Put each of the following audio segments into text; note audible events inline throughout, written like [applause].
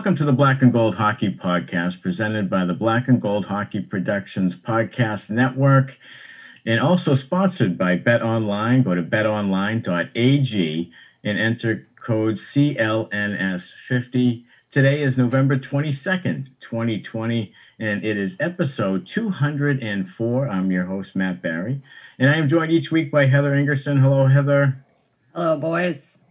Welcome to the Black and Gold Hockey Podcast, presented by the Black and Gold Hockey Productions Podcast Network, and also sponsored by Bet Online. Go to betonline.ag and enter code CLNS50. Today is November 22nd, 2020, and it is episode 204. I'm your host, Matt Barry, and I am joined each week by Heather Ingerson. Hello, Heather. Hello, boys.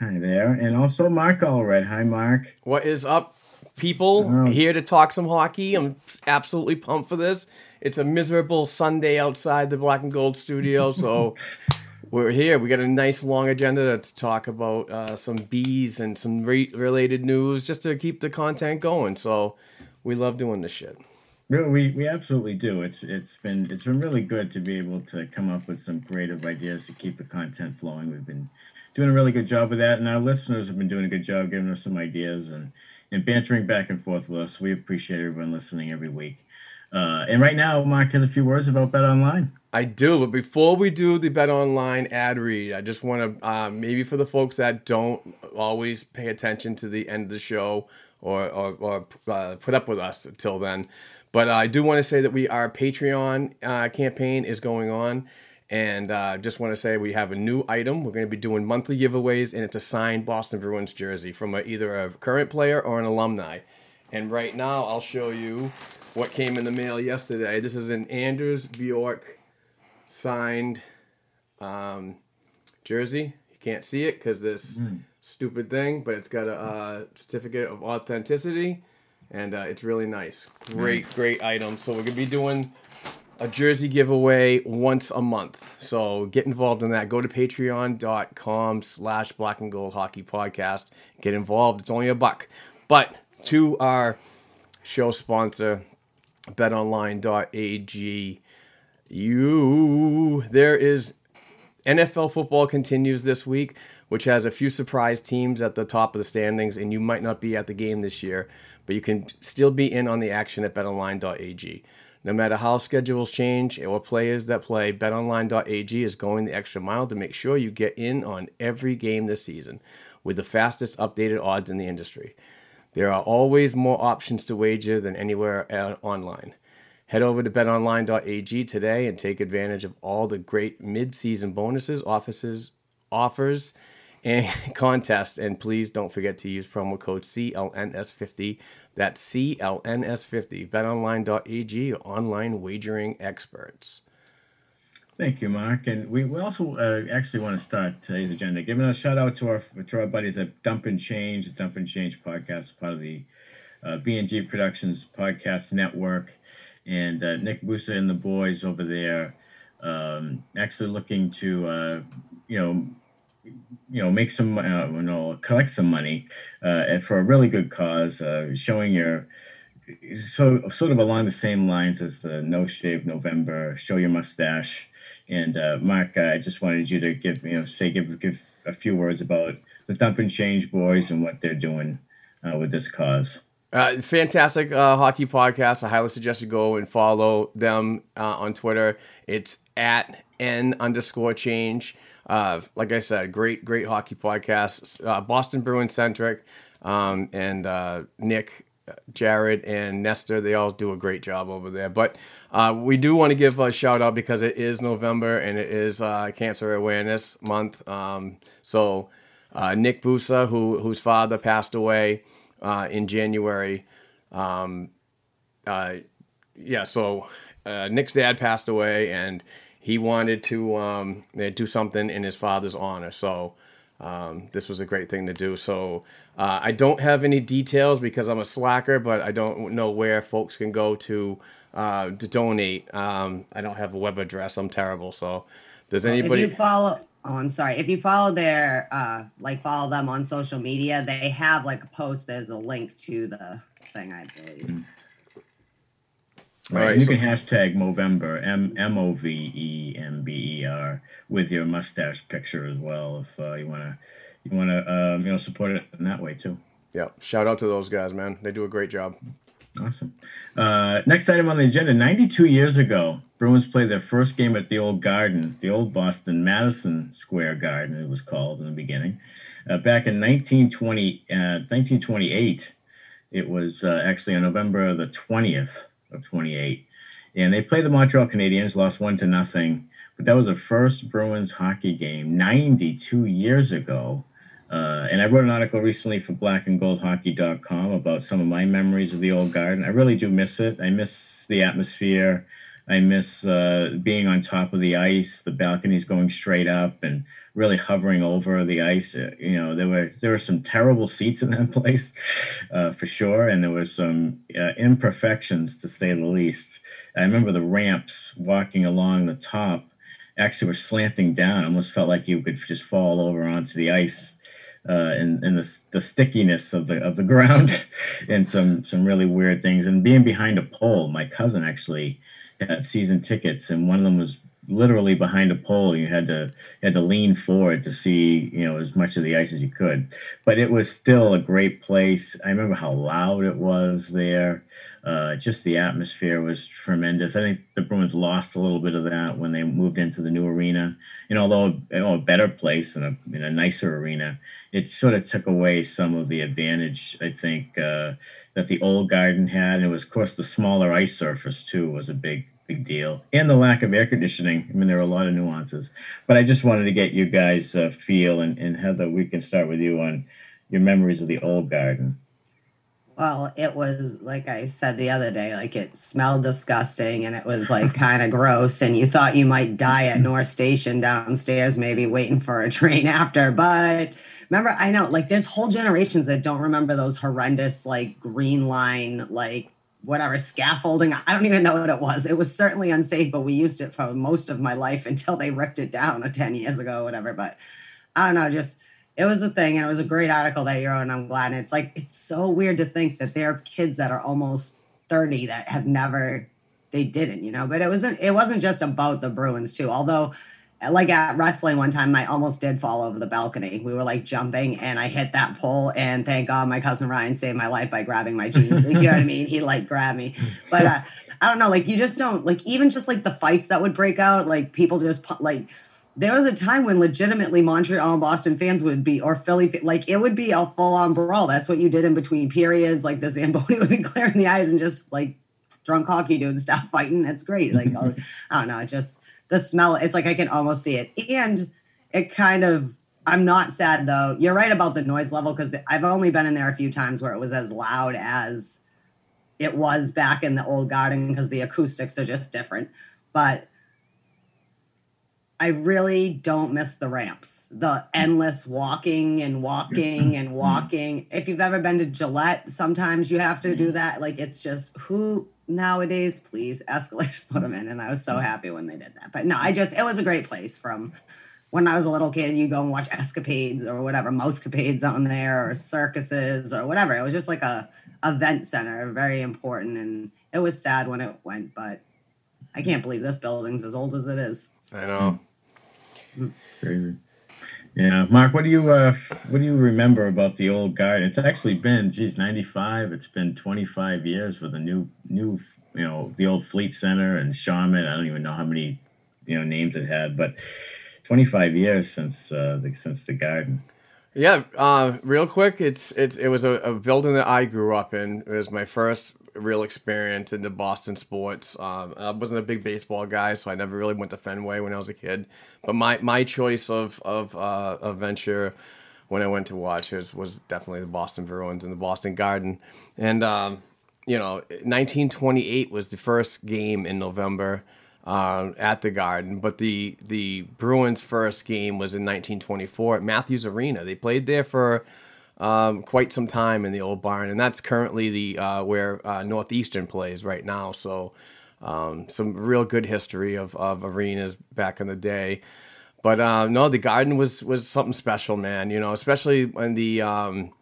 Hi there. And also Mark Allred. Hi, Mark. What is up, people? Oh. Here to talk some hockey. I'm absolutely pumped for this. It's a miserable Sunday outside the Black and Gold studio, [laughs] so we're here. We got a nice long agenda to talk about uh, some bees and some re- related news, just to keep the content going. So we love doing this shit. No, we, we absolutely do. It's it's been it's been really good to be able to come up with some creative ideas to keep the content flowing. We've been doing a really good job of that, and our listeners have been doing a good job giving us some ideas and and bantering back and forth with us. We appreciate everyone listening every week. Uh, and right now, Mark has a few words about Bet Online. I do, but before we do the Bet Online ad read, I just want to uh, maybe for the folks that don't always pay attention to the end of the show or or, or uh, put up with us until then, but I do want to say that we our Patreon uh, campaign is going on, and uh, just want to say we have a new item. We're going to be doing monthly giveaways, and it's a signed Boston Bruins jersey from a, either a current player or an alumni. And right now, I'll show you what came in the mail yesterday. This is an Anders Bjork signed um, jersey. You can't see it because this stupid thing, but it's got a uh, certificate of authenticity, and uh, it's really nice. Great, great item. So we're gonna be doing a jersey giveaway once a month. So get involved in that. Go to patreon.com slash black and gold hockey podcast. Get involved. It's only a buck. But to our show sponsor, betonline.ag, you there is NFL football continues this week, which has a few surprise teams at the top of the standings, and you might not be at the game this year, but you can still be in on the action at betonline.ag. No matter how schedules change or players that play, betonline.ag is going the extra mile to make sure you get in on every game this season with the fastest updated odds in the industry. There are always more options to wager than anywhere online. Head over to betonline.ag today and take advantage of all the great mid-season bonuses, offices, offers, and [laughs] contests. And please don't forget to use promo code CLNS50. That's CLNS50. BetOnline.ag, online wagering experts. Thank you, Mark. And we, also uh, actually want to start today's agenda, giving a shout out to our to our buddies at Dump and Change, the Dump and Change podcast, part of the uh, BNG Productions podcast network, and uh, Nick Busa and the boys over there, um, actually looking to uh, you know you know, make some, uh, you know, collect some money uh, for a really good cause, uh, showing your so sort of along the same lines as the No Shave November, show your mustache. And uh, Mark, I just wanted you to give, you know, say give give a few words about the Dump and Change Boys and what they're doing uh, with this cause. Uh, fantastic hockey podcast. I highly suggest you go and follow them on Twitter. It's at n underscore change. Uh, like I said, great, great hockey podcast. Uh, Boston Bruins centric, um, and uh, Nick, Jared, and Nestor. They all do a great job over there. But uh, we do want to give a shout out because it is November and it is uh, Cancer Awareness Month. Um, so uh, Nick Busa, who whose father passed away in January. Um, yeah, so Nick's dad passed away, and he wanted to um, do something in his father's honor. So um, this was a great thing to do. So uh, I don't have any details because I'm a slacker, but I don't know where folks can go to uh, to donate. Um, I don't have a web address. I'm terrible. So does anybody? If you follow, oh, I'm sorry. If you follow their, uh, like, follow them on social media, they have like a post. There's a link to the thing, I believe. Right. right, you so- can hashtag Movember, M M O V E M B E R, with your mustache picture as well, if uh, you wanna you wanna um, you know support it in that way too. Yeah, shout out to those guys, man. They do a great job. Awesome. Uh, next item on the agenda: 92 years ago, Bruins played their first game at the old Garden, the old Boston Madison Square Garden, it was called in the beginning. Uh, back in 1920, uh, 1928, it was uh, actually on November the 20th of 28, and they played the Montreal Canadiens, lost one to nothing. But that was the first Bruins hockey game 92 years ago. Uh, and I wrote an article recently for blackandgoldhockey.com about some of my memories of the old garden. I really do miss it. I miss the atmosphere. I miss uh, being on top of the ice, the balconies going straight up, and really hovering over the ice. Uh, you know, there were there were some terrible [laughs] seats in that place, uh, for sure, and there was some uh, imperfections to say the least. I remember the ramps walking along the top actually were slanting down. Almost felt like you could just fall over onto the ice uh, and, and the, the stickiness of the of the [laughs] ground and some some really weird things and being behind a pole my cousin actually had season tickets and one of them was literally behind a pole. You had to you had to lean forward to see you know as much of the ice as you could. But it was still a great place. I remember how loud it was there uh, just the atmosphere was tremendous. I think the Bruins lost a little bit of that when they moved into the new arena. And although you know, a better place and a, a nicer arena, it sort of took away some of the advantage I think uh, that the old Garden had. And it was, of course, the smaller ice surface too was a big big deal, and the lack of air conditioning. I mean, there were a lot of nuances. But I just wanted to get you guys uh, feel and, and Heather, we can start with you on your memories of the old Garden. Well, it was like I said the other day, like it smelled disgusting and it was like kind of gross. And you thought you might die at mm-hmm. North Station downstairs, maybe waiting for a [laughs] train after. But remember, I know like there's whole generations that don't remember those horrendous, like green line, like whatever scaffolding. I don't even know what it was. It was certainly unsafe, but we used it for most of my life until they ripped it down uh, 10 years ago, or whatever. But I don't know, just it was a thing and it was a great article that you wrote and i'm glad. And it's like it's so weird to think that there are kids that are almost 30 that have never they didn't you know? But it wasn't it wasn't just about the bruins too. Although like at wrestling one time i almost did fall over the balcony. We were like jumping and i hit that pole and thank god my cousin ryan saved my life by grabbing my jeans. You know what i mean? He like grabbed me. But uh, i don't know like you just don't like even just like the fights that would break out like people just like there was a time when legitimately Montreal and Boston fans would be, or Philly, like it would be a full on brawl. That's what you did in between periods. Like the [laughs] Zamboni would be clearing the eyes and just like drunk hockey dudes stop fighting. That's great. Like, [laughs] oh, I don't know. It just, the smell, it's like I can almost see it. And it kind of, I'm not sad though. You're right about the noise level because I've only been in there a few times where it was as loud as it was back in the old garden because the acoustics are just different. But I really don't miss the ramps, the endless walking and walking and [laughs] mm-hmm. walking. If you've ever been to Gillette, sometimes you have to do mm-hmm. that. Like it's just who nowadays, please, escalators [laughs] put them in. And I was so mm-hmm. happy when they did that. But no, I just, it was a great place from when I was a little kid, you go and watch Ice Capades or whatever, mousecapades on there or circuses or whatever. It was just like a event center, very important. And it was sad when it went, but I can't believe this building's as old as it is. I know. Crazy. Yeah, Mark, what do you uh, what do you remember about the old garden? It's actually been, geez, ninety five. It's been twenty five years for the new new you know the old Fleet Center and Sharman. I don't even know how many you know names it had, but twenty five years since uh, the, since the garden. Yeah, uh, real quick, it's it's it was a, a building that I grew up in. It was my first real experience into Boston sports. Um, I wasn't a big baseball guy, so I never really went to Fenway when I was a kid. But my my choice of of uh, venture when I went to watch was was definitely the Boston Bruins and the Boston Garden. And um, you know, 1928 was the first game in November um, at the Garden, but the the Bruins' first game was in 1924 at Matthews Arena. They played there for um, quite some time in the old barn, and that's currently the uh, where uh, Northeastern plays right now. So um, some real good history of, of arenas back in the day. But uh, no, the Garden was was something special, man. You know, especially when the um,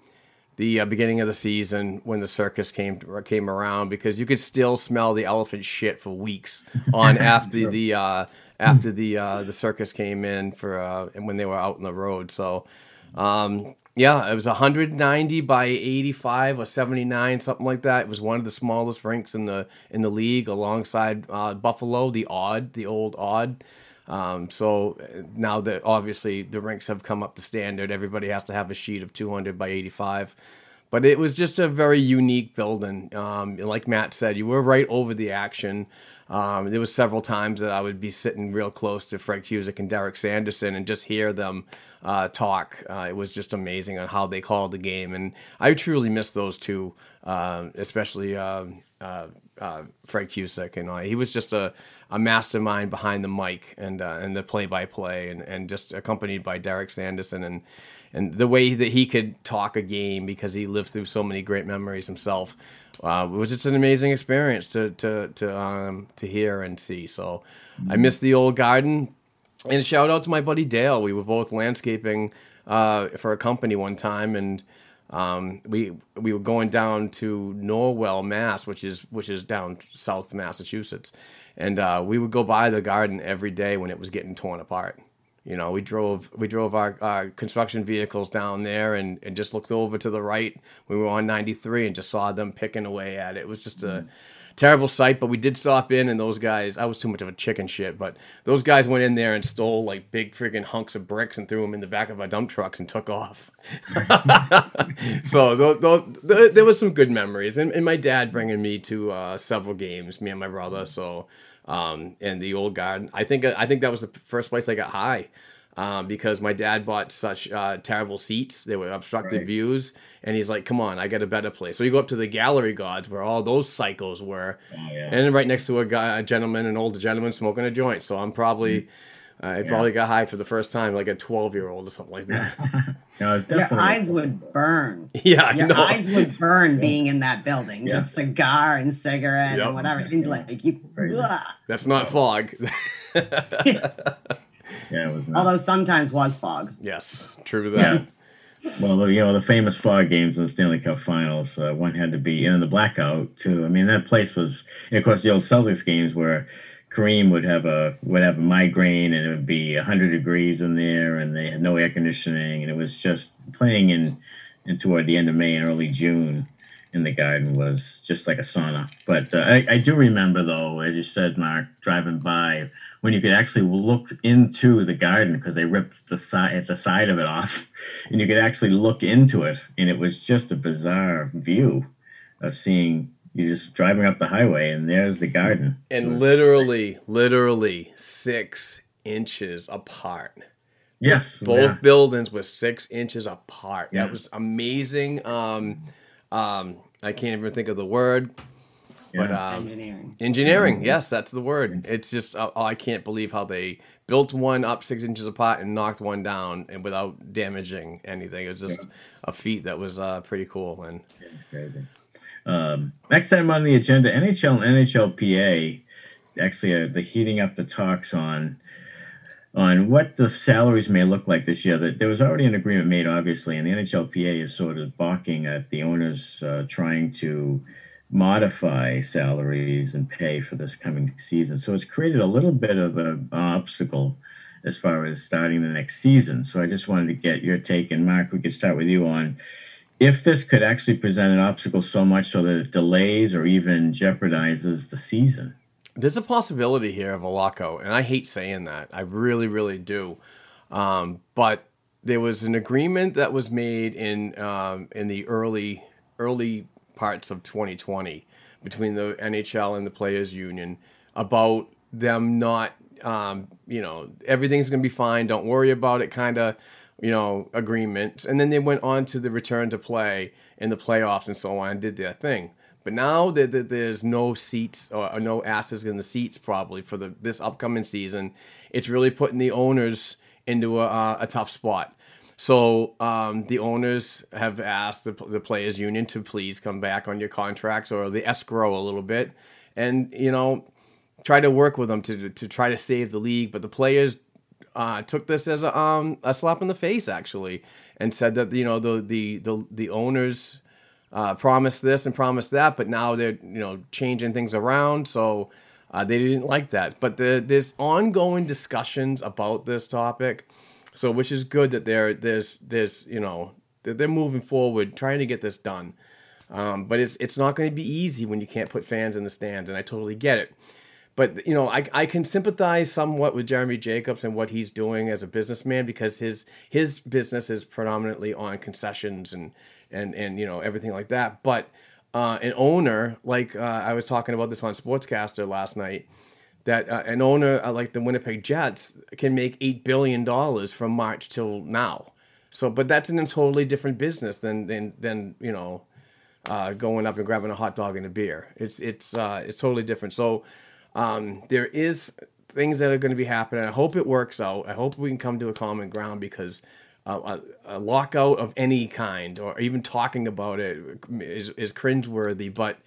the uh, beginning of the season when the circus came came around because you could still smell the elephant shit for weeks [laughs] on after the uh, after the uh, the circus came in for uh, and when they were out on the road. So um, yeah, it was 190 by 85 or 79, something like that. It was one of the smallest rinks in the in the league, alongside uh, Buffalo, the Aud, the old Aud. Um, so uh, now that obviously the rinks have come up to standard, everybody has to have a sheet of 200 by 85. But it was just a very unique building. Um, like Matt said, you were right over the action. Um, there was several times that I would be sitting real close to Fred Cusick and Derek Sanderson and just hear them uh, talk. Uh, it was just amazing on how they called the game, and I truly miss those two, uh, especially um, uh, uh, Fred Cusick. And uh, he was just a, a mastermind behind the mic and and the play by play, and and just accompanied by Derek Sanderson and. And the way that he could talk a game because he lived through so many great memories himself uh, it was just an amazing experience to to to um, to hear and see. So I miss the old garden. And shout out to my buddy Dale. We were both landscaping uh, for a company one time, and um, we we were going down to Norwell, Mass, which is which is down South Massachusetts, and uh, we would go by the garden every day when it was getting torn apart. You know, we drove we drove our, our construction vehicles down there and, and just looked over to the right. We were on 93 and just saw them picking away at it. It was just a terrible sight, but we did stop in and those guys, I was too much of a chicken shit, but those guys went in there and stole like big freaking hunks of bricks and threw them in the back of our dump trucks and took off. [laughs] [laughs] so those, those, th- there was some good memories. And, and my dad bringing me to uh, several games, me and my brother. So um, and the old garden. I think I think that was the first place I got high. Um, because my dad bought such uh, terrible seats, they were obstructed Right. views, and he's like, "Come on, I got a better place." So you go up to the gallery gods where all those cycles were, Oh, yeah. and right next to a guy, a gentleman, an older gentleman smoking a joint. So I'm probably, uh, I probably got high for the first time, like a 12 year old or something like that. [laughs] No, it's Your eyes would burn. [laughs] yeah, I Your know. eyes would burn being in that building. Yeah. Just cigar and cigarette Yep. and whatever. And like you, That's not fog. [laughs] yeah, it was. Nice. although sometimes was fog. yes, true to that. Yeah. Well, you know, the famous fog games in the Stanley Cup Finals, uh, one had to be in the blackout too. I mean, that place was, and of course, the old Celtics games where Kareem would have a would have a migraine and it would be hundred degrees in there, and they had no air conditioning, and it was just playing in, in toward the end of May and early June in the garden was just like a sauna. But uh, I, I do remember, though, as you said, Mark, driving by when you could actually look into the garden because they ripped the side at the side of it off, and you could actually look into it, and it was just a bizarre view of seeing you just driving up the highway, and there's the garden. And was- literally, literally six inches apart. yes, Both yeah. buildings were six inches apart. Yeah. That was amazing. Um, um, I can't even think of the word, but Yeah. um, Engineering. engineering. Yes, that's the word. It's just uh, I can't believe how they built one up six inches apart and knocked one down and without damaging anything. It was just a feat that was uh, pretty cool. And It's crazy. Um, next time on the agenda, NHL and NHLPA. Actually, uh, the heating up the talks on on what the salaries may look like this year. That there was already an agreement made, obviously, and the NHLPA is sort of balking at the owners uh, trying to modify salaries and pay for this coming season. So it's created a little bit of an obstacle as far as starting the next season. So I just wanted to get your take, and Mark, we could start with you on if this could actually present an obstacle so much so that it delays or even jeopardizes the season. There's a possibility here of a lockout, and I hate saying that. I really, really do. Um, but there was an agreement that was made in um, in the early early parts of 2020 between the NHL and the players union about them not um, you know everything's going to be fine don't worry about it kind of you know agreement and then they went on to the return to play in the playoffs and so on and did their thing. But now that there's no seats or, or no asses in the seats probably for the this upcoming season. It's really putting the owners into a, uh, a tough spot. So um, the owners have asked the, the players union to please come back on your contracts or the escrow a little bit, and you know try to work with them to to try to save the league. But the players uh, took this as a um, a slap in the face actually, and said that you know the the the, the owners uh, promised this and promised that, but now they're you know changing things around. So. Uh, they didn't like that, but the, there's ongoing discussions about this topic, so, which is good that they're there's there's you know they're moving forward, trying to get this done. Um, but it's it's not going to be easy when you can't put fans in the stands, and I totally get it. But you know, I, I can sympathize somewhat with Jeremy Jacobs and what he's doing as a businessman because his his business is predominantly on concessions and and and you know everything like that. But uh, an owner, like uh, I was talking about this on Sportscaster last night, that uh, an owner uh, like the Winnipeg Jets can make eight billion dollars from March till now. So, but that's in a totally different business than than than you know, uh, going up and grabbing a hot dog and a beer. It's it's uh, it's totally different. So, um, there is things that are going to be happening. I hope it works out. I hope we can come to a common ground because. Uh, a, a, lockout of any kind, or even talking about it, is is cringeworthy. But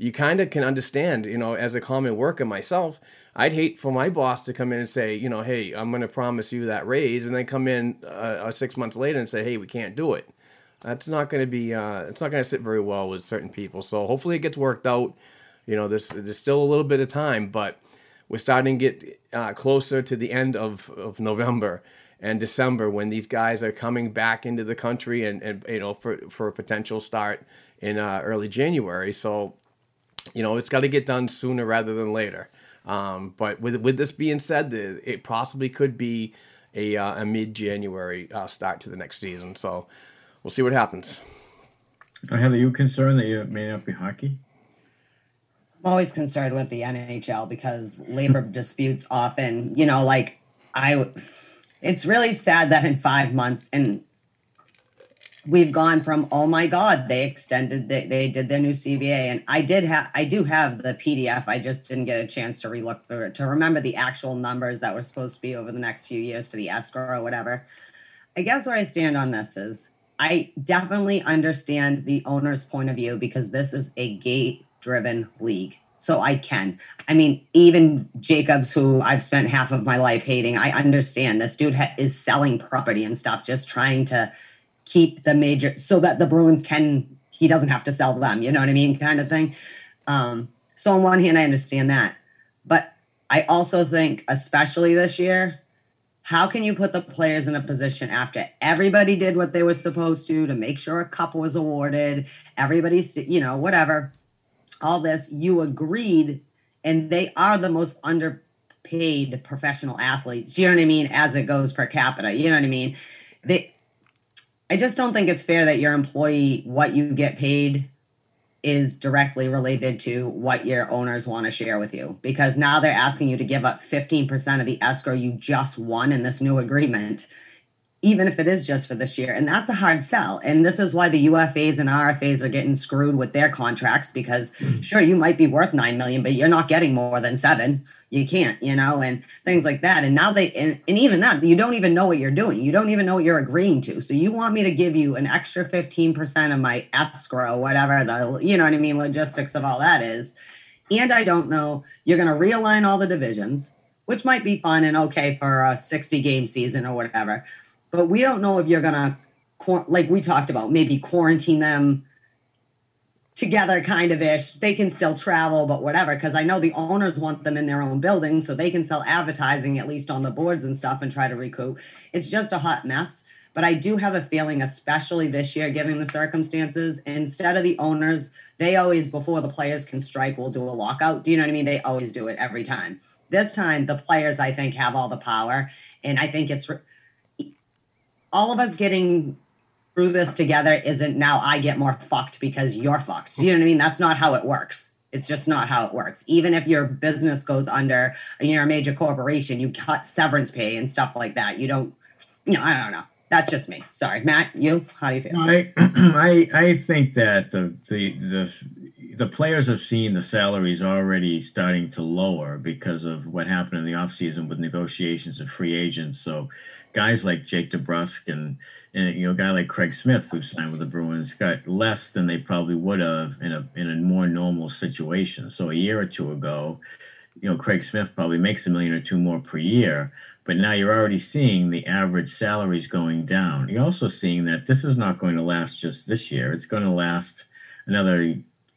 you kind of can understand, you know, as a common worker myself, I'd hate for my boss to come in and say, you know, hey, I'm going to promise you that raise, and then come in uh, six months later and say, hey, we can't do it. That's not going to be, uh, it's not going to sit very well with certain people. So hopefully it gets worked out. You know, there's, there's still a little bit of time, but we're starting to get uh, closer to the end of, of November and December when these guys are coming back into the country and, and you know, for, for a potential start in uh, early January. So, you know, it's got to get done sooner rather than later. Um, but with with this being said, it possibly could be a, uh, a mid January uh, start to the next season. So we'll see what happens. Are you concerned that it may not be hockey? I'm always concerned with the NHL because labor disputes often, you know, like I, it's really sad that in five months, and we've gone from oh my god they extended they, they did their new cba and i did have i do have the pdf i just didn't get a chance to relook through it to remember the actual numbers that were supposed to be over the next few years for the escrow or whatever. I guess where i stand on this is i definitely understand the owner's point of view because this is a gate driven league so I can. I mean, even Jacobs, who I've spent half of my life hating, I understand this dude ha- is selling property and stuff, just trying to keep the major so that the Bruins can he doesn't have to sell them, you know what I mean, kind of thing. Um, so on one hand, I understand that, but I also think, especially this year, how can you put the players in a position after everybody did what they were supposed to to make sure a cup was awarded, everybody's, you know, whatever, all this, you agreed, and they are the most underpaid professional athletes. You know what I mean? As it goes per capita, you know what I mean? They I just don't think it's fair that your employee, what you get paid, is directly related to what your owners want to share with you because now they're asking you to give up 15% of the escrow you just won in this new agreement even if it is just for this year. And that's a hard sell. And this is why the UFAs and RFAs are getting screwed with their contracts because mm. sure, you might be worth 9 million, but you're not getting more than seven. You can't, you know, and things like that. And now they, and, and even that, you don't even know what you're doing. You don't even know what you're agreeing to. So you want me to give you an extra 15% of my escrow, whatever the, you know what I mean, logistics of all that is. And I don't know, you're going to realign all the divisions which might be fun and okay for a 60 game season or whatever. But we don't know if you're to, like we talked about, maybe quarantine them together kind of ish. They can still travel, but whatever. Because I know the owners want them in their own building so they can sell advertising at least on the boards and stuff and try to recoup. It's just a hot mess. But I do have a feeling, especially this year, given the circumstances, instead of the owners, they always, before the players can strike, will do a lockout. Do you know what I mean? They always do it every time. This time, the players, I think, have all the power. And I think it's all of us getting through this together isn't now I get more fucked because you're fucked. Do you know what I mean? That's not how it works. It's just not how it works. Even if your business goes under, you're a major corporation, you cut severance pay and stuff like that. You don't, you know, I don't know that's just me. Sorry, Matt. You? How do you feel? I [clears throat] I I think that the the the the players have seen the salaries already starting to lower because of what happened in the offseason with negotiations of free agents. So guys like Jake DeBrusk and and you know a guy like Craig Smith who signed with the Bruins got less than they probably would have in a in a more normal situation. So a year or two ago, you know Craig Smith probably makes a million or two more per year but now you're already seeing the average salaries going down. You're also seeing that this is not going to last just this year. It's going to last another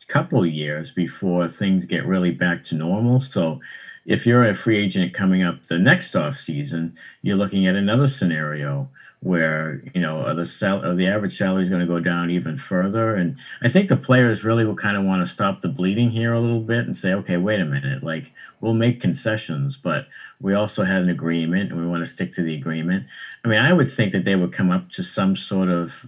couple years before things get really back to normal. So if you're a free agent coming up the next off season, you're looking at another scenario where you know the sal- the average salary is going to go down even further. And I think the players really will kind of want to stop the bleeding here a little bit and say, okay, wait a minute, like we'll make concessions, but we also had an agreement and we want to stick to the agreement. I mean, I would think that they would come up to some sort of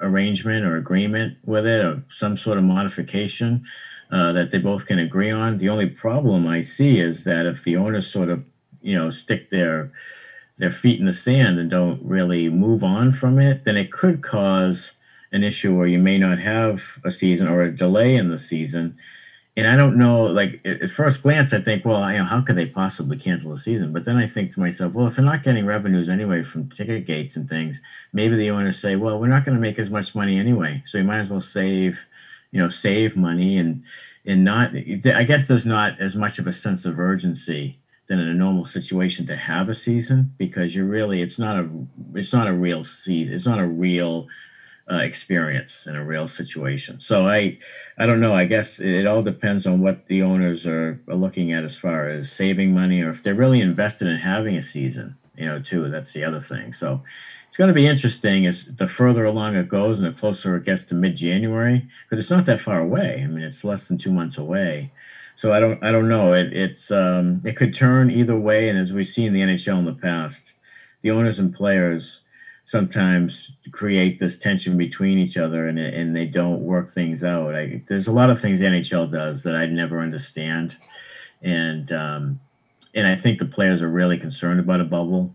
arrangement or agreement with it or some sort of modification uh, that they both can agree on. The only problem I see is that if the owners sort of you know stick their their feet in the sand and don't really move on from it, then it could cause an issue where you may not have a season or a delay in the season. And I don't know, like at first glance, I think, well, you know, how could they possibly cancel the season? But then I think to myself, well, if they're not getting revenues anyway from ticket gates and things, maybe the owners say, well, we're not going to make as much money anyway, so you might as well save, you know, save money and and not. I guess there's not as much of a sense of urgency than in a normal situation to have a season because you're really it's not a it's not a real season it's not a real uh, experience in a real situation so i i don't know i guess it, it all depends on what the owners are, are looking at as far as saving money or if they're really invested in having a season you know too that's the other thing so it's going to be interesting as the further along it goes and the closer it gets to mid-january because it's not that far away i mean it's less than two months away so I don't I don't know. It it's um, it could turn either way, and as we see in the NHL in the past, the owners and players sometimes create this tension between each other, and and they don't work things out. I, there's a lot of things the NHL does that I never understand, and um, and I think the players are really concerned about a bubble,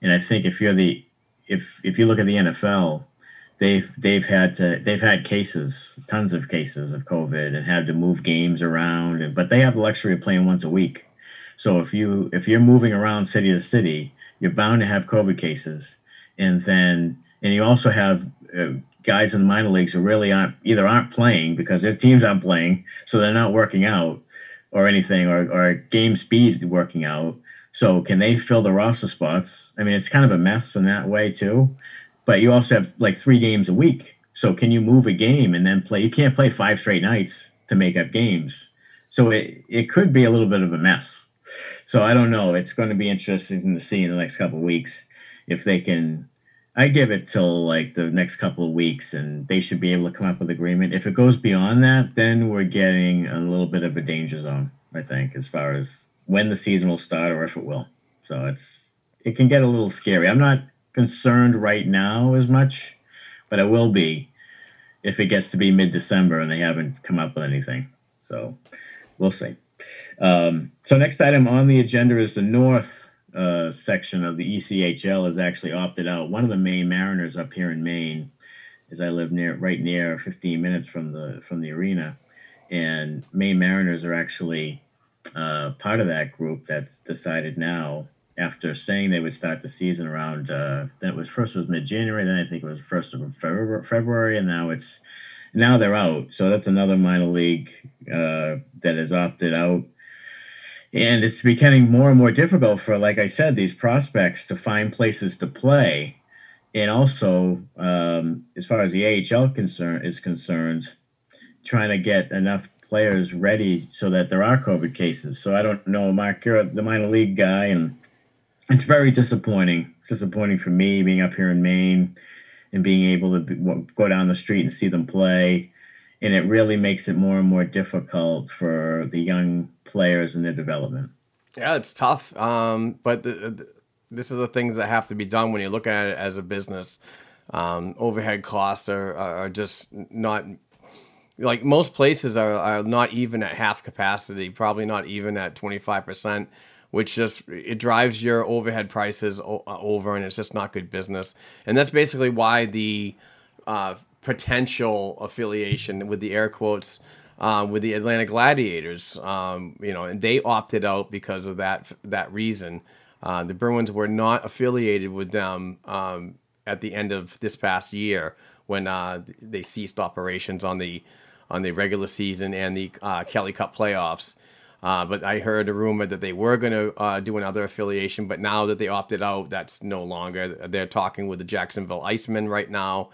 and I think if you're the if if you look at the NFL, they've they've had to they've had cases, tons of cases of COVID, and had to move games around. And, but they have the luxury of playing once a week. So if you if you're moving around city to city, you're bound to have COVID cases, and then and you also have uh, guys in the minor leagues who really aren't either aren't playing because their teams aren't playing, so they're not working out or anything, or or game speed working out. So can they fill the roster spots? I mean, it's kind of a mess in that way too but you also have like three games a week. So can you move a game and then play? You can't play five straight nights to make up games. So it, it could be a little bit of a mess. So I don't know. It's going to be interesting to see in the next couple of weeks if they can. I give it till like the next couple of weeks, and they should be able to come up with agreement. If it goes beyond that, then we're getting a little bit of a danger zone. I think as far as when the season will start or if it will. So it's it can get a little scary. I'm not concerned right now as much, but I will be if it gets to be mid December and they haven't come up with anything. So we'll see. Um, so next item on the agenda is the North uh, section of the ECHL has actually opted out. One of the Maine Mariners up here in Maine, as I live near, right near, 15 minutes from the from the arena, and Maine Mariners are actually uh, part of that group that's decided now after saying they would start the season around uh, then it was first was mid-january then i think it was first of february and now it's now they're out. So that's another minor league uh, that has opted out and it's becoming more and more difficult for, like I said, these prospects to find places to play. And also, um, as far as the AHL concern is concerned, trying to get enough players ready so that there are COVID cases. So I don't know, Mark, you're the minor league guy, and it's very disappointing. Disappointing for me being up here in Maine and being able to be, go down the street and see them play. And it really makes it more and more difficult for the young players in their development. Yeah, it's tough. Um, but the, the, this is the things that have to be done when you look at it as a business. Um, overhead costs are, are just not like most places are, are not even at half capacity, probably not even at 25%, which just it drives your overhead prices o- over and it's just not good business. And that's basically why the uh, potential affiliation with the air quotes uh, with the Atlanta Gladiators, um, you know, and they opted out because of that that reason. Uh, the Bruins were not affiliated with them um, at the end of this past year when uh, they ceased operations on the on the regular season and the uh, Kelly Cup playoffs. Uh, but I heard a rumor that they were going to uh, do another affiliation, but now that they opted out, that's no longer. They're talking with the Jacksonville Icemen right now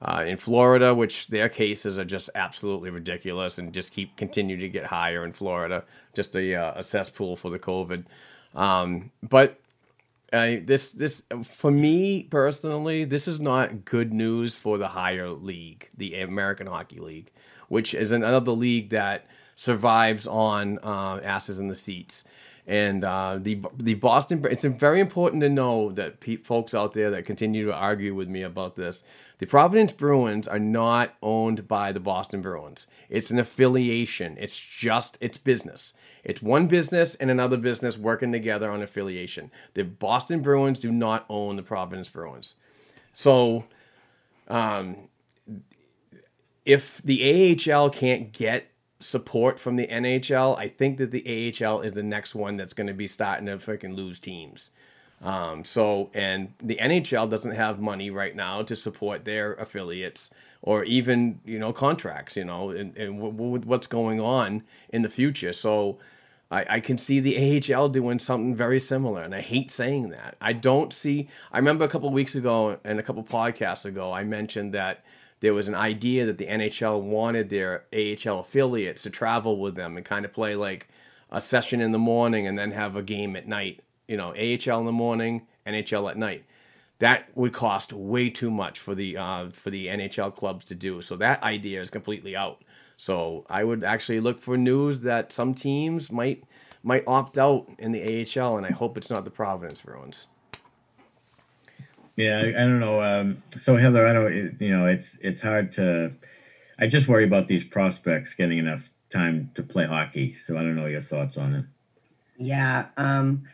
uh, in Florida, which their cases are just absolutely ridiculous and just keep continue to get higher in Florida. Just a, uh, a cesspool for the COVID. Um, but uh, this this for me personally, this is not good news for the higher league, the American Hockey League, which is another league that survives on uh, asses in the seats. And uh, the the Boston, it's very important to know that pe- folks out there that continue to argue with me about this, the Providence Bruins are not owned by the Boston Bruins. It's an affiliation. It's just it's business. It's one business and another business working together on affiliation. The Boston Bruins do not own the Providence Bruins. So, um, if the AHL can't get support from the NHL, I think that the AHL is the next one that's going to be starting to freaking lose teams. Um, so, and the NHL doesn't have money right now to support their affiliates or even, you know, contracts, you know, and, and w- w- what's going on in the future. So, I, I can see the AHL doing something very similar, and I hate saying that. I don't see. I remember a couple weeks ago and a couple podcasts ago, I mentioned that there was an idea that the NHL wanted their AHL affiliates to travel with them and kind of play like a session in the morning and then have a game at night. You know, AHL in the morning, NHL at night. That would cost way too much for the uh, for the NHL clubs to do. So that idea is completely out. So I would actually look for news that some teams might might opt out in the AHL, and I hope it's not the Providence Bruins. Yeah, I, I don't know. Um, so Heather, I don't. You know, it's it's hard to. I just worry about these prospects getting enough time to play hockey. So I don't know your thoughts on it. Yeah. Um,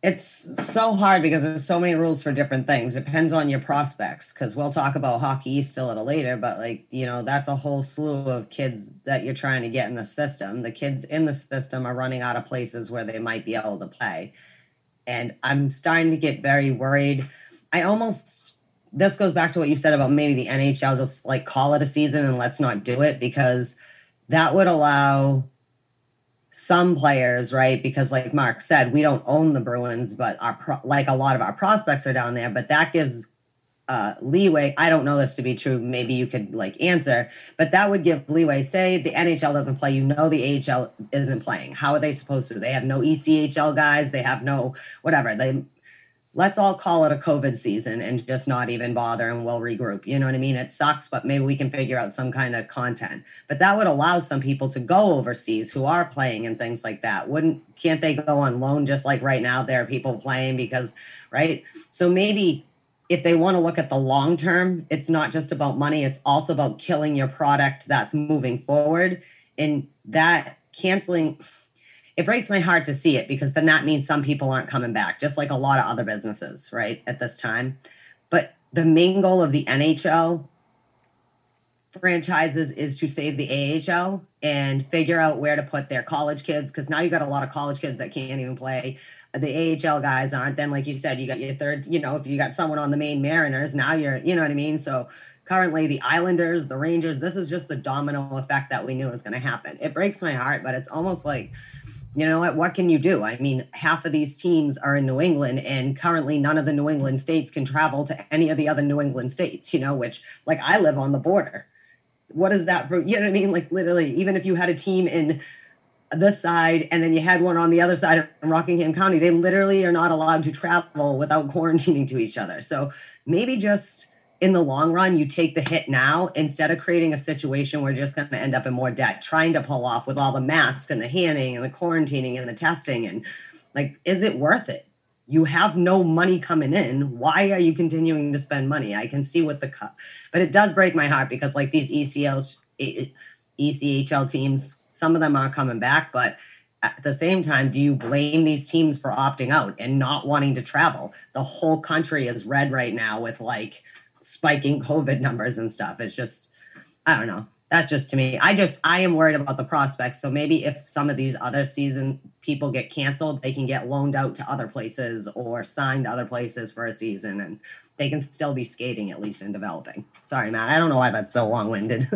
it's so hard because there's so many rules for different things. Depends on your prospects. Because we'll talk about hockey still a later, but like you know, that's a whole slew of kids that you're trying to get in the system. The kids in the system are running out of places where they might be able to play, and I'm starting to get very worried. I almost this goes back to what you said about maybe the NHL just like call it a season and let's not do it because that would allow some players, right? Because like Mark said, we don't own the Bruins, but our pro- like a lot of our prospects are down there, but that gives uh, leeway. I don't know this to be true. Maybe you could like answer, but that would give leeway. Say the NHL doesn't play, you know the AHL isn't playing. How are they supposed to? They have no ECHL guys. They have no whatever. They let's all call it a COVID season and just not even bother and we'll regroup. You know what I mean? It sucks, but maybe we can figure out some kind of content. But that would allow some people to go overseas who are playing and things like that. Wouldn't can't they go on loan just like right now there are people playing because right? So maybe if they want to look at the long term, it's not just about money, it's also about killing your product that's moving forward. And that canceling it breaks my heart to see it because then that means some people aren't coming back, just like a lot of other businesses, right, at this time. But the main goal of the NHL franchises is to save the AHL and figure out where to put their college kids because now you got a lot of college kids that can't even play. The AHL guys aren't. Then, like you said, you got your third, you know, if you got someone on the Maine Mariners, now you're, you know what I mean? So currently the Islanders, the Rangers, this is just the domino effect that we knew was going to happen. It breaks my heart, but it's almost like you know what? What can you do? I mean, half of these teams are in New England, and currently none of the New England states can travel to any of the other New England states, you know, which, like, I live on the border. What is that for? You know what I mean? Like, literally, even if you had a team in this side and then you had one on the other side in Rockingham County, they literally are not allowed to travel without quarantining to each other. So maybe just in the long run, you take the hit now instead of creating a situation where you're just going to end up in more debt, trying to pull off with all the masks and the handing and the quarantining and the testing. And like, is it worth it? You have no money coming in. Why are you continuing to spend money? I can see what the cup, but it does break my heart because like these ECL, ECHL teams, some of them are coming back, but at the same time, do you blame these teams for opting out and not wanting to travel? The whole country is red right now with like, spiking COVID numbers and stuff. It's just, I don't know. That's just to me. I just, I am worried about the prospects. So maybe if some of these other season people get canceled, they can get loaned out to other places or signed other places for a season and they can still be skating at least and developing. Sorry, Matt. I don't know why that's so long winded.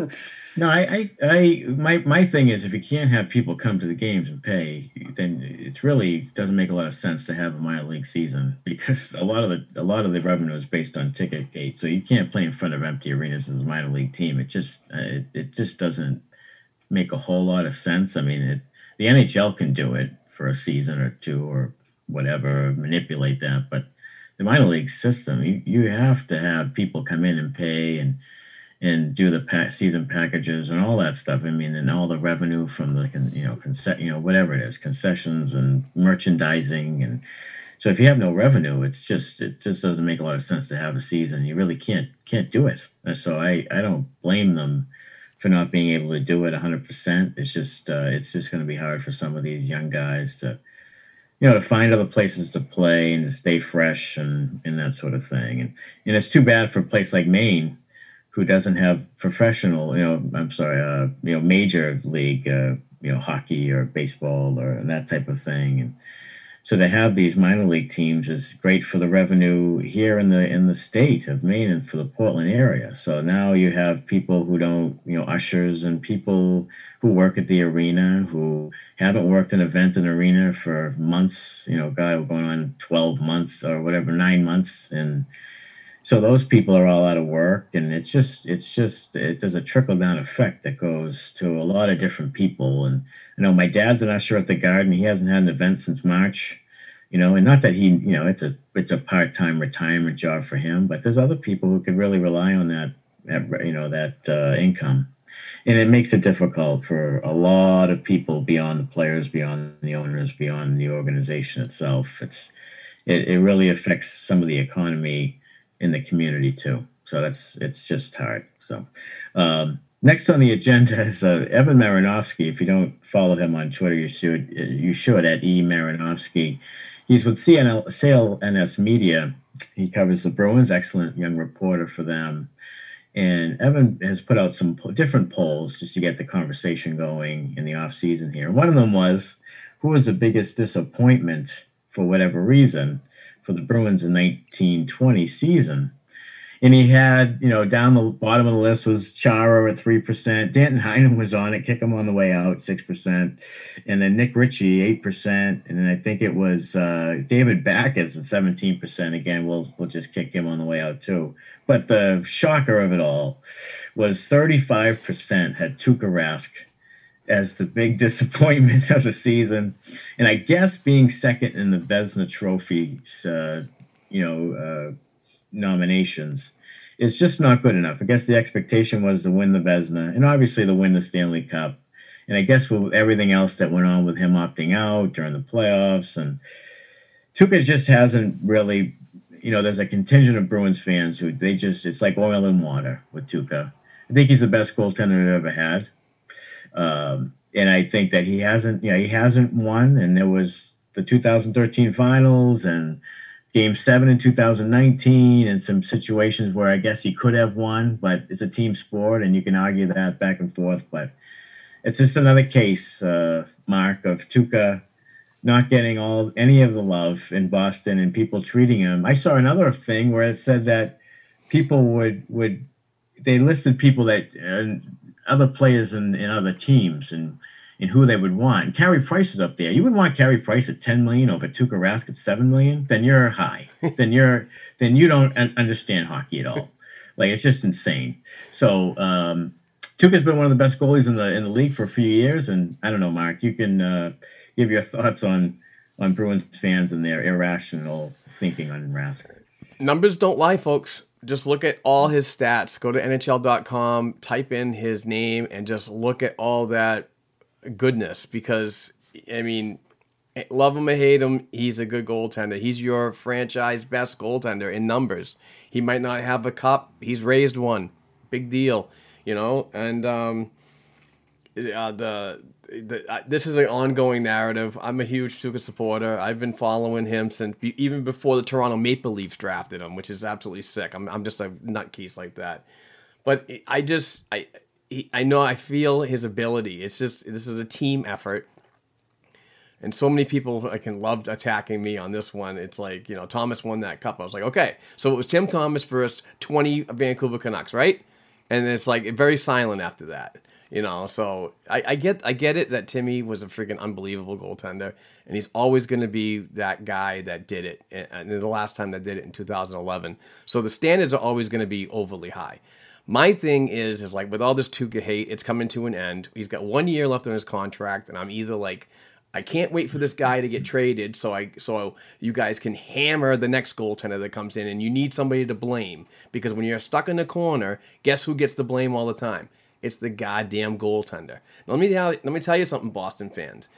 no, I, I, I, my, my thing is if you can't have people come to the games and pay, then it really doesn't make a lot of sense to have a minor league season [laughs] because a lot of the, a lot of the revenue is based on ticket gate. So you can't play in front of empty arenas as a minor league team. It just, uh, it, it just doesn't make a whole lot of sense. I mean, it, the NHL can do it for a season or two or whatever, manipulate that, but the minor league system, you, you have to have people come in and pay and and do the pa- season packages and all that stuff. I mean, and all the revenue from the con- you know conce- you know whatever it is, concessions and merchandising and so if you have no revenue, it's just it just doesn't make a lot of sense to have a season. You really can't can't do it. And so I I don't blame them for not being able to do it 100%. It's just uh, it's just going to be hard for some of these young guys to you know, to find other places to play and to stay fresh and, and that sort of thing. And and it's too bad for a place like Maine, who doesn't have professional, you know, I'm sorry, uh, you know, major league, uh, you know, hockey or baseball or that type of thing. And so to have these minor league teams is great for the revenue here in the in the state of Maine and for the Portland area. So now you have people who don't, you know, ushers and people who work at the arena who haven't worked an event in arena for months, you know, guy going on 12 months or whatever, nine months. And so those people are all out of work. And it's just, it's just, it, there's a trickle down effect that goes to a lot of different people. And you know my dad's an usher at the garden. He hasn't had an event since March, you know, and not that he, you know, it's a, it's a part-time retirement job for him, but there's other people who could really rely on that, that you know, that uh, income and it makes it difficult for a lot of people beyond the players, beyond the owners, beyond the organization itself. It's it, it really affects some of the economy in the community too. So that's it's just hard. So um, next on the agenda is uh, Evan Marinovich. If you don't follow him on Twitter, you should you should at e Marinovich. He's with CNL CLNS Media. He covers the Bruins. Excellent young reporter for them. And Evan has put out some po- different polls just to get the conversation going in the off season here. One of them was who was the biggest disappointment for whatever reason for the Bruins in 1920 season. And he had, you know, down the bottom of the list was Chara at 3%. Danton Heinen was on it, kick him on the way out, 6%. And then Nick Ritchie, 8%. And then I think it was uh, David Backes at 17%. Again, we'll, we'll just kick him on the way out, too. But the shocker of it all was 35% had Tuukka Rask as the big [laughs] disappointment of the season. And I guess being second in the Vezina Trophy, uh, you know, uh, nominations is just not good enough. I guess the expectation was to win the Vezina and obviously to win the Stanley Cup. And I guess with everything else that went on with him opting out during the playoffs and Tuukka just hasn't really, you know, there's a contingent of Bruins fans who they just, it's like oil and water with Tuukka. I think he's the best goaltender they've ever had. Um, and I think that he hasn't, yeah, he hasn't won. And there was the 2013 finals and game seven in 2019 and some situations where I guess he could have won, but it's a team sport and you can argue that back and forth. But it's just another case, uh, Mark, of Tuukka not getting all any of the love in Boston and people treating him. I saw another thing where it said that people would would they listed people that uh, other players in, in other teams and and who they would want. And Carey Price is up there. You would want Carey Price at 10 million over Tuukka Rask at 7 million? Then you're high. [laughs] then you're then you don't understand hockey at all. Like it's just insane. So um Tuukka's been one of the best goalies in the in the league for a few years, and I don't know, Mark. You can uh, give your thoughts on on Bruins fans and their irrational thinking on Rask. Numbers don't lie, folks. Just look at all his stats. Go to NHL.com, type in his name, and just look at all that goodness. Because I mean, love him or hate him, he's a good goaltender. He's your franchise best goaltender in numbers. He might not have a cup. He's raised one. Big deal, you know. And um, uh, the, the this is an ongoing narrative. I'm a huge Tuukka supporter. I've been following him since be, even before the Toronto Maple Leafs drafted him, which is absolutely sick. I'm I'm just a nutcase like that. But I just I he, I know I feel his ability. It's just this is a team effort. And so many people I can loved attacking me on this one. It's like, you know, Thomas won that cup. I was like, okay. So it was Tim Thomas versus 20 Vancouver Canucks, right? And it's like very silent after that. You know, so I, I get I get it that Timmy was a freaking unbelievable goaltender, and he's always going to be that guy that did it, and the last time that did it in 2011. So the standards are always going to be overly high. My thing is, is like with all this Tuukka hate, it's coming to an end. He's got one year left on his contract, and I'm either like, I can't wait for this guy to get traded, so I so you guys can hammer the next goaltender that comes in, and you need somebody to blame because when you're stuck in the corner, guess who gets the blame all the time? It's the goddamn goaltender. Now, let me tell, let me tell you something, Boston fans,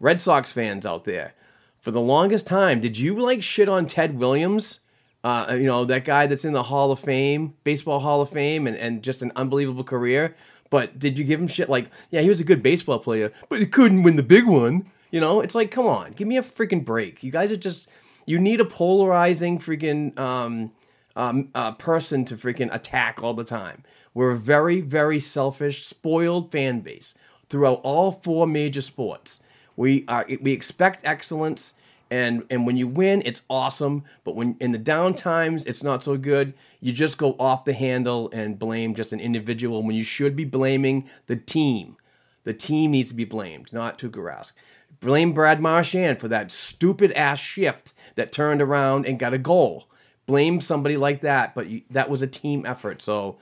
Red Sox fans out there. For the longest time, did you like shit on Ted Williams? Uh, you know that guy that's in the Hall of Fame, baseball Hall of Fame, and, and just an unbelievable career. But did you give him shit like, yeah, he was a good baseball player, but he couldn't win the big one? You know, it's like, come on, give me a freaking break. You guys are just, you need a polarizing freaking um, um, uh, person to freaking attack all the time. We're a very, very selfish, spoiled fan base throughout all four major sports. We are we expect excellence, and and when you win, it's awesome. But when in the down times, it's not so good. You just go off the handle and blame just an individual when you should be blaming the team. The team needs to be blamed, not Tuukka Rask. Blame Brad Marchand for that stupid ass shift that turned around and got a goal. Blame somebody like that, but you, that was a team effort. So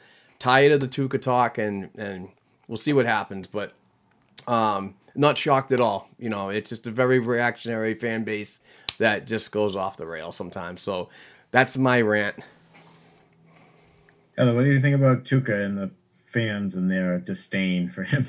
tired of the Tuukka talk, and and we'll see what happens. But um, not shocked at all. You know, it's just a very reactionary fan base that just goes off the rail sometimes. So that's my rant. Heather, what do you think about Tuukka and the fans and their disdain for him?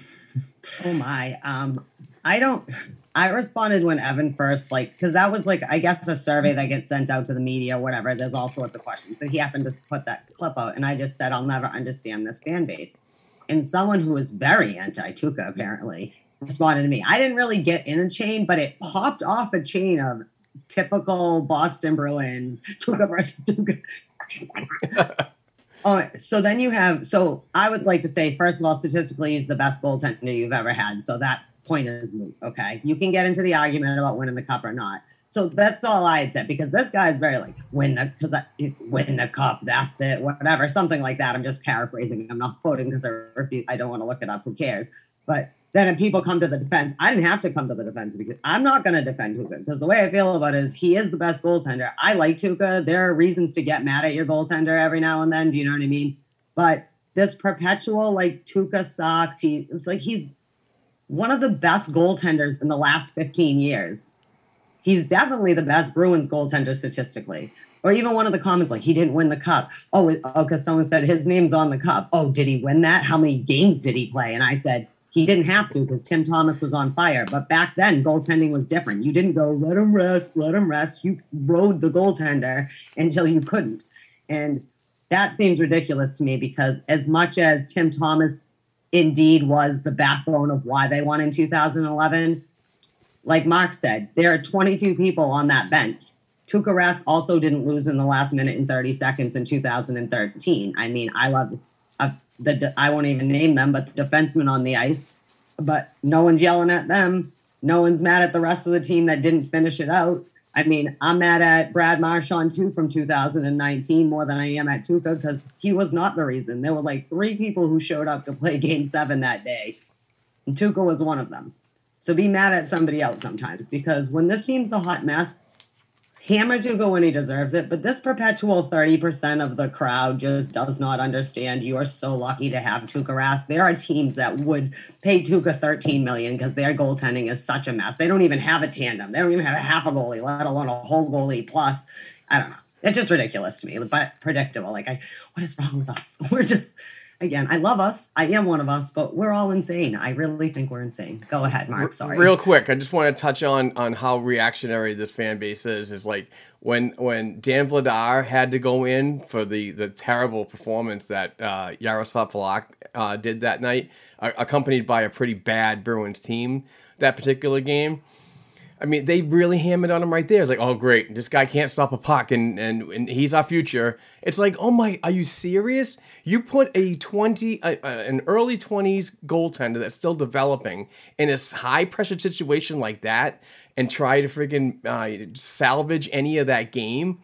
Oh my. Um, I don't. I responded when Evan first like because that was like I guess a survey that gets sent out to the media, whatever. There's all sorts of questions, but he happened to put that clip out, and I just said I'll never understand this fan base. And someone who was very anti Tuukka apparently responded to me. I didn't really get in a chain, but it popped off a chain of typical Boston Bruins Tuukka versus Tuukka. [laughs] Oh, so then you have. So I would like to say, first of all, statistically, he's the best goaltender you've ever had. So that point is moot. Okay, you can get into the argument about winning the cup or not. So that's all I had said because this guy is very like win the because he's win the cup. That's it. Whatever, something like that. I'm just paraphrasing. I'm not quoting because I refuse, I don't want to look it up. Who cares? But then if people come to the defense, I didn't have to come to the defense because I'm not going to defend Tuukka because the way I feel about it is he is the best goaltender. I like Tuukka. There are reasons to get mad at your goaltender every now and then. Do you know what I mean? But this perpetual like Tuukka sucks. He it's like he's one of the best goaltenders in the last 15 years. He's definitely the best Bruins goaltender statistically. Or even one of the comments like he didn't win the cup. Oh, because oh, someone said his name's on the cup. Oh, did he win that? How many games did he play? And I said he didn't have to because Tim Thomas was on fire. But back then, goaltending was different. You didn't go let him rest, let him rest. You rode the goaltender until you couldn't, and that seems ridiculous to me because as much as Tim Thomas indeed was the backbone of why they won in 2011. Like Mark said, there are 22 people on that bench. Tuukka Rask also didn't lose in the last minute and 30 seconds in 2013. I mean, I love uh, the I won't even name them, but the defensemen on the ice. But no one's yelling at them. No one's mad at the rest of the team that didn't finish it out. I mean, I'm mad at Brad Marchand too from 2019 more than I am at Tuukka because he was not the reason. There were like three people who showed up to play [laughs] Game Seven that day, and Tuukka was one of them. So be mad at somebody else sometimes because when this team's a hot mess, hammer Tuukka when he deserves it. But this perpetual 30% of the crowd just does not understand. You are so lucky to have Tuukka Rask. There are teams that would pay Tuukka 13 million because their goaltending is such a mess. They don't even have a tandem. They don't even have a half a goalie, let alone a whole goalie plus. I don't know. It's just ridiculous to me, but predictable. Like, I, what is wrong with us? [laughs] We're just again, I love us. I am one of us, but we're all insane. I really think we're insane. Go ahead, Mark. Sorry. Real quick, I just want to touch on on how reactionary this fan base is. Is like when when Dan Vladar had to go in for the the terrible performance that uh, Yaroslav Halak uh, did that night, uh, accompanied by a pretty bad Bruins team that particular game. I mean, they really hammered on him right there. It's like, oh, great, this guy can't stop a puck, and, and, and he's our future. It's like, oh my, are you serious? You put a twenty, uh, uh, an early twenties goaltender that's still developing in a high pressure situation like that, and try to freaking uh, salvage any of that game.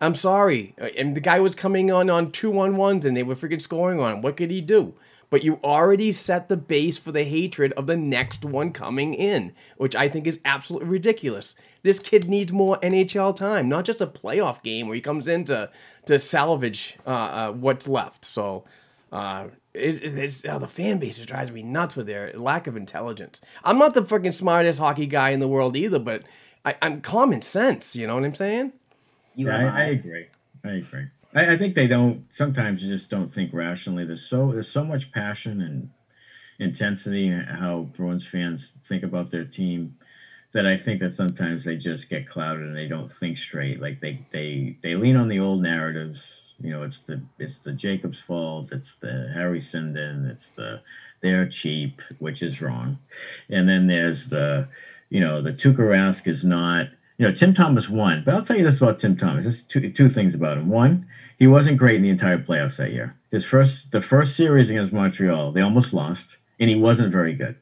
I'm sorry, and the guy was coming on on two on ones, and they were freaking scoring on him. What could he do? but you already set the base for the hatred of the next one coming in, which I think is absolutely ridiculous. This kid needs more NHL time, not just a playoff game where he comes in to to salvage uh, uh, what's left. So. Uh, it, it's oh, the fan base just drives me nuts with their lack of intelligence. I'm not the fucking smartest hockey guy in the world either, but I, am common sense. You know what I'm saying? You yeah, I, I agree. I agree. I, I, think they don't. Sometimes you just don't think rationally. There's so there's so much passion and intensity in how Bruins fans think about their team that I think that sometimes they just get clouded and they don't think straight. Like they they they lean on the old narratives. You know, it's the it's the Jacobs fault. It's the Harry Sinden. It's the they're cheap, which is wrong. And then there's the you know the Tuukka Rask is not you know, Tim Thomas won, but I'll tell you this about Tim Thomas. Just two, two things about him. One, he wasn't great in the entire playoffs that year. His first, the first series against Montreal, they almost lost, and he wasn't very good.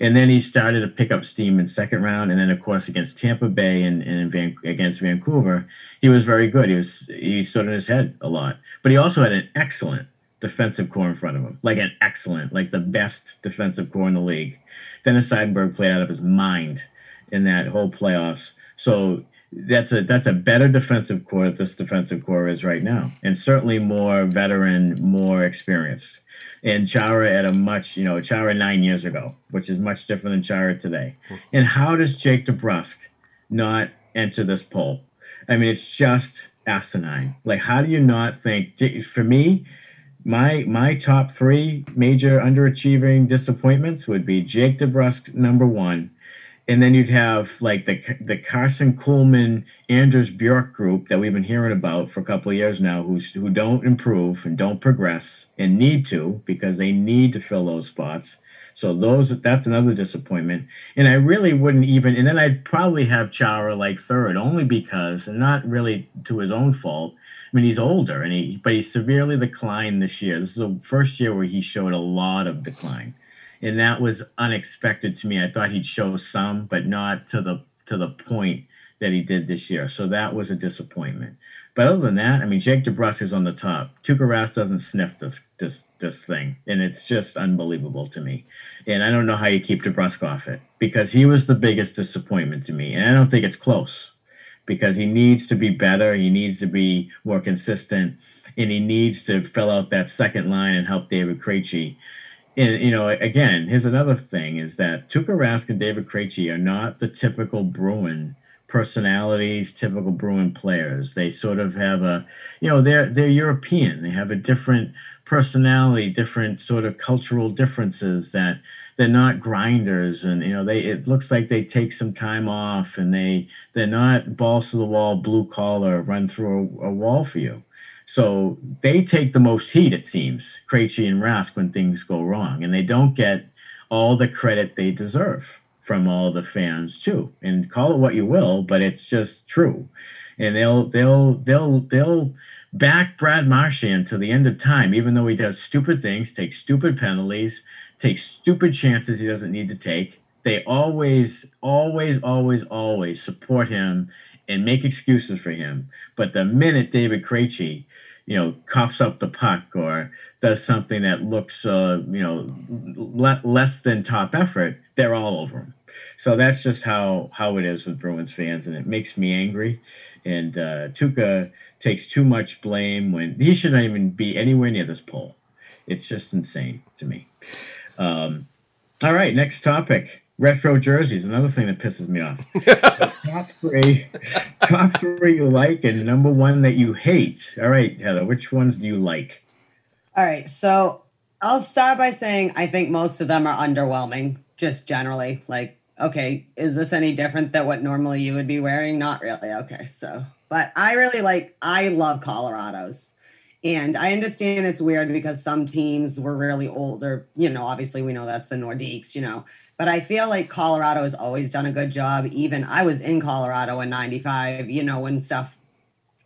And then he started to pick up steam in second round, and then of course against Tampa Bay and, and Van, against Vancouver, he was very good. He was he stood on his head a lot, but he also had an excellent defensive core in front of him, like an excellent, like the best defensive core in the league. Dennis Seidenberg played out of his mind in that whole playoffs. So that's a that's a better defensive core that this defensive core is right now, and certainly more veteran, more experienced. And Chara at a much, you know, Chara nine years ago, which is much different than Chara today. Hmm. And how does Jake DeBrusk not enter this poll? I mean, it's just asinine. Like, how do you not think? For me, my my top three major underachieving disappointments would be Jake DeBrusk number one, and then you'd have like the the Karson Kuhlman, Anders Bjork group that we've been hearing about for a couple of years now, who's who don't improve and don't progress and need to because they need to fill those spots. So those that's another disappointment. And I really wouldn't even and then I'd probably have Chara like third, only because and not really to his own fault. I mean he's older and he but he severely declined this year. This is the first year where he showed a lot of decline and that was unexpected to me. I thought he'd show some, but not to the to the point that he did this year. So that was a disappointment. But other than that, I mean, Jake DeBrusk is on the top. Tuukka Rask doesn't sniff this this this thing, and it's just unbelievable to me. And I don't know how you keep DeBrusk off it because he was the biggest disappointment to me, and I don't think it's close because he needs to be better. He needs to be more consistent, and he needs to fill out that second line and help David Krejci and you know, again, here's another thing: is that Tuukka Rask and David Krejci are not the typical Bruin personalities, typical Bruin players. They sort of have a, you know, they're they're European. They have a different personality, different sort of cultural differences that they're not grinders and you know they it looks like they take some time off and they they're not balls to the wall blue collar run through a, a wall for you so they take the most heat, it seems, Krejci and Rask, when things go wrong, and they don't get all the credit they deserve from all the fans too. And call it what you will, but it's just true. And they'll they'll they'll they'll back Brad Marchand to the end of time, even though he does stupid things, takes stupid penalties, takes stupid chances he doesn't need to take. They always, always, always, always support him and make excuses for him. But the minute David Krejci you know, coughs up the puck or does something that looks, uh, you know, le- less than top effort, they're all over him. So that's just how how it is with Bruins fans, and it makes me angry. And uh, Tuukka takes too much blame when he should not even be anywhere near this poll. It's just insane to me. Um, all right, next topic. Retro jerseys, another thing that pisses me off. [laughs] top three, top three you like, and number one that you hate. All right, Heather, which ones do you like? All right, so I'll start by saying I think most of them are underwhelming, just generally. Like, okay, is this any different than what normally you would be wearing? Not really. Okay, so, but I really like, I love Colorado's. And I understand it's weird because some teams were really older. You know, obviously we know that's the Nordiques, you know. But I feel like Colorado has always done a good job. Even I was in Colorado in 95, you know, when stuff,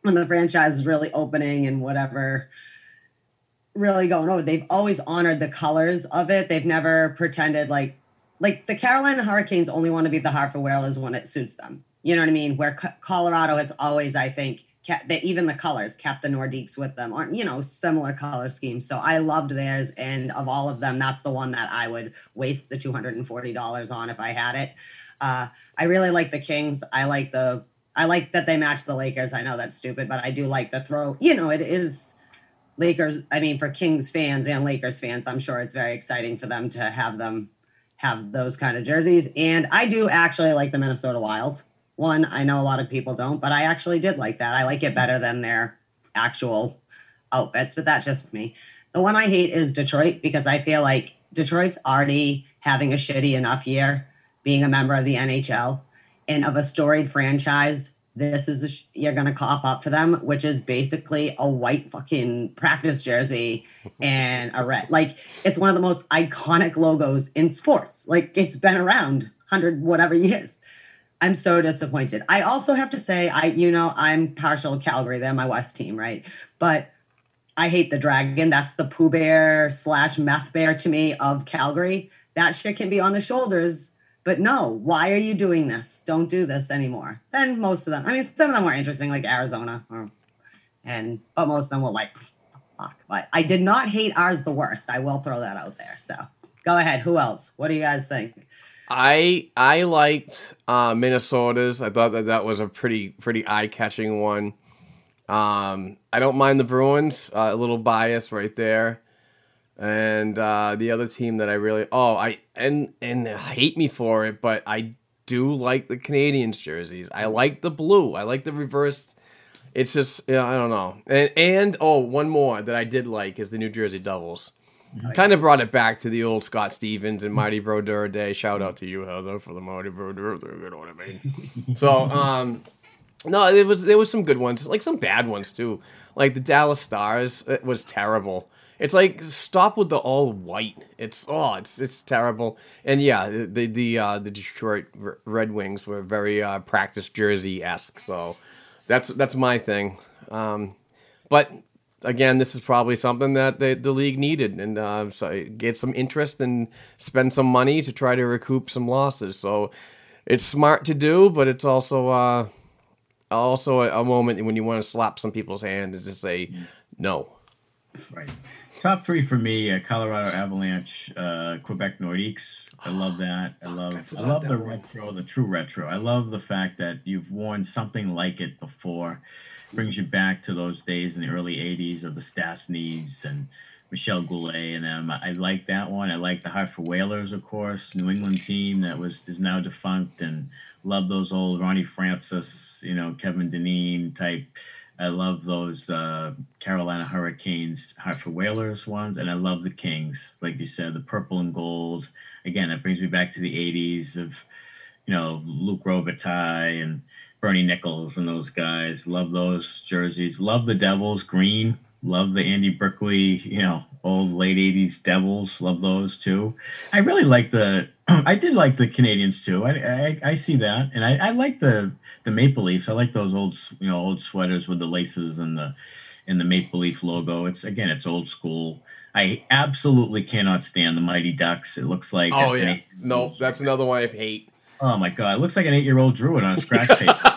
when the franchise is really opening and whatever really going over. They've always honored the colors of it. They've never pretended like like the Carolina Hurricanes only want to be the Hartford Whalers when it suits them. You know what I mean? Where Co- Colorado has always, I think, that even the colors kept the Nordiques with them, aren't you know similar color schemes. So I loved theirs, and of all of them, that's the one that I would waste the two hundred and forty dollars on if I had it. Uh, I really like the Kings. I like the I like that they match the Lakers. I know that's stupid, but I do like the throw. You know, it is Lakers. I mean, for Kings fans and Lakers fans, I'm sure it's very exciting for them to have them have those kind of jerseys. And I do actually like the Minnesota Wild one. I know a lot of people don't, but I actually did like that. I like it better than their actual outfits, but that's just me. The one I hate is Detroit because I feel like Detroit's already having a shitty enough year being a member of the NHL and of a storied franchise. This is a sh- you're gonna cough up for them, which is basically a white fucking practice jersey [laughs] and a red. Like it's one of the most iconic logos in sports. Like it's been around hundred whatever years. I'm so disappointed. I also have to say, I you know I'm partial to Calgary. They're my West team, right? But I hate the dragon. That's the Pooh Bear slash Meth Bear to me of Calgary. That shit can be on the shoulders. But no, why are you doing this? Don't do this anymore. Then most of them, I mean, some of them were interesting, like Arizona, or, and but most of them were like, fuck. But I did not hate ours the worst. I will throw that out there. So go ahead. Who else? What do you guys think? I I liked uh, Minnesota's. I thought that that was a pretty pretty eye catching one. Um, I don't mind the Bruins. Uh, a little bias right there. And uh, the other team that I really oh I and and hate me for it, but I do like the Canadiens jerseys. I like the blue. I like the reverse. It's just I don't know. And and oh, one more that I did like is the New Jersey Devils. Kind of brought it back to the old Scott Stevens and Marty Brodeur day. Shout out to you, Heather, for the Marty Brodeur. You know what I mean? [laughs] so, um, no, it was there was some good ones, like some bad ones too. Like the Dallas Stars, it was terrible. It's like stop with the all white. It's oh, it's it's terrible. And yeah, the the uh, the Detroit Red Wings were very uh, practice jersey esque. So that's that's my thing. Um, but again, this is probably something that the, the league needed, and uh, so get some interest and spend some money to try to recoup some losses. So it's smart to do, but it's also uh, also a, a moment when you want to slap some people's hands and just say no. Right. Top three for me: uh, Colorado Avalanche, uh, Quebec Nordiques. I love that. I love. I, forgot love the one. retro, the true retro. I love the fact that you've worn something like it before. Brings you back to those days in the early '80s of the Stastnys and Michel Goulet and them. I like that one. I like the Hartford Whalers, of course, New England team that was is now defunct, and love those old Ronnie Francis, you know, Kevin Dineen type. I love those uh, Carolina Hurricanes, Hartford Whalers ones, and I love the Kings. Like you said, the purple and gold. Again, it brings me back to the '80s of, you know, Luc Robitaille and Bernie Nicholls and those guys. Love those jerseys. Love the Devils green. Love the Andy Brickley, you know, old late '80s Devils. Love those too. I really like the. [clears throat] I did like the Canadiens too. I I, I see that, and I, I like the the Maple Leafs. I like those old you know old sweaters with the laces and the and the Maple Leaf logo. It's again, it's old school. I absolutely cannot stand the Mighty Ducks. It looks like Oh yeah, eight- no, that's another one I hate. Oh my god, it looks like an eight-year-old drew it on a scratch [laughs] paper.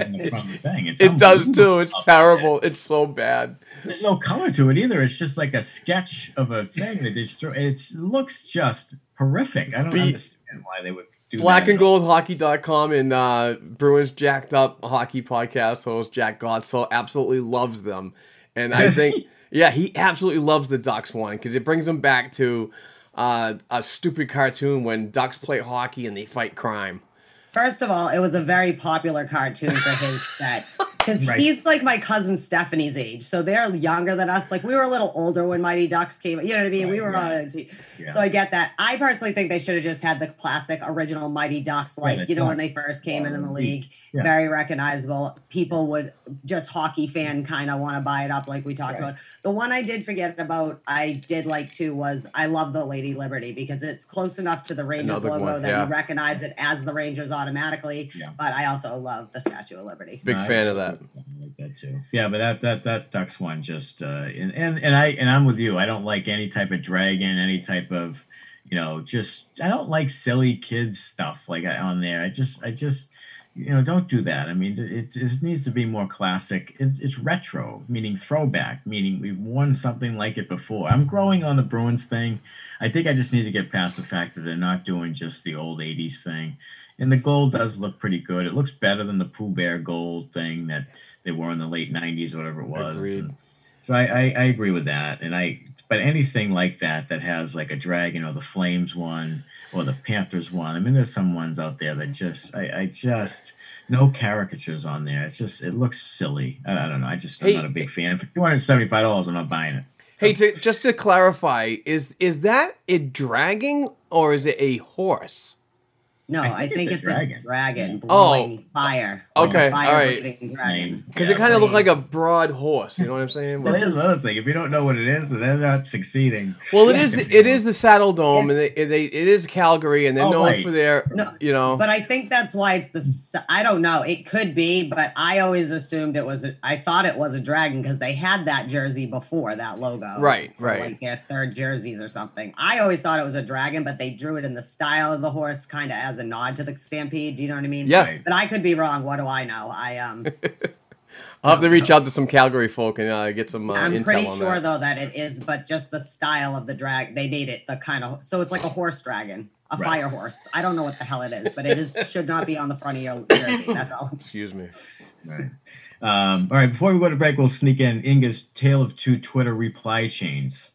It on the front of the thing. It's It does too. It's terrible. It's so bad. There's no color to it either. It's just like a sketch of a thing that they throw. It looks just horrific. I don't Be- understand why they would do Black that and. Gold Hockey.com and uh, Bruins Jacked Up Hockey Podcast host Jack Godsoe absolutely loves them. And I think, yeah, he absolutely loves the Ducks one because it brings him back to uh, a stupid cartoon when Ducks play hockey and they fight crime. First of all, it was a very popular cartoon for his [laughs] set. Because Right. he's like my cousin Stephanie's age. So they're younger than us. Like we were a little older when Mighty Ducks came. You know what I mean? we were right. on Yeah. So I get that. I personally think they should have just had the classic original Mighty Ducks, like, the you know, when they first came in in the Uh, league. yeah. Very recognizable. People would just hockey fan kind of want to buy it up, like we talked Right. about. The one I did forget about, I did like too, was I love the Lady Liberty because it's close enough to the Rangers Another logo one, that yeah. you recognize it as the Rangers automatically. Yeah. But I also love the Statue of Liberty. Big No, fan of that. I like that too. Yeah, but that that that Ducks one just uh and, and and I and I'm with you. I don't like any type of dragon, any type of you know, just I don't like silly kids stuff like on there. I just I just you know, don't do that. I mean, it, it needs to be more classic. It's, it's retro, meaning throwback, meaning we've worn something like it before. I'm growing on the Bruins thing. I think I just need to get past the fact that they're not doing just the old 80s thing. And the gold does look pretty good. It looks better than the Pooh Bear gold thing that they wore in the late 90s or whatever it was. So I, I, I agree with that. And I, but anything like that that has like a dragon or the Flames one or the Panthers one. I mean, there's some ones out there that just, I, I just, no caricatures on there. It's just, it looks silly. I, I don't know. I just, I'm not a big fan. For $275, I'm not buying it. Hey, to, just to clarify, is is that a dragon or is it a horse? No, I I think think, it's it's, a a dragon. dragon, Oh. oh blowing fire. Okay, all right. fire-breathing dragon. Because Yeah, it kind of looked like a broad horse. You know what I'm saying? Well, This is- another thing. If you don't know what it is, then they're not succeeding. Well, it Yeah. is. It is the Saddle Dome, and they, they it is Calgary, and they're Oh, known right. for their, No, you know. But I think that's why it's the. I don't know. It could be, but I always assumed it was. A, I thought it was a dragon because they had that jersey before that logo. Right, right. Like their third jerseys or something. I always thought it was a dragon, but they drew it in the style of the horse, kind of as a nod to the stampede. Do you know what I mean? Yeah. Right. But I could be wrong. What do I know? I um. [laughs] I'll have to reach out to some Calgary folk and uh, get some uh, I'm intel pretty on sure that. though that it is, but just the style of the drag, they made it the kind of so it's like a horse dragon, a Right. fire horse. I don't know what the hell it is, but it is should not be on the front of your jersey. That's all. Excuse me. Right. Um, all right. Before we go to break, we'll sneak in Inga's tale of two Twitter reply chains.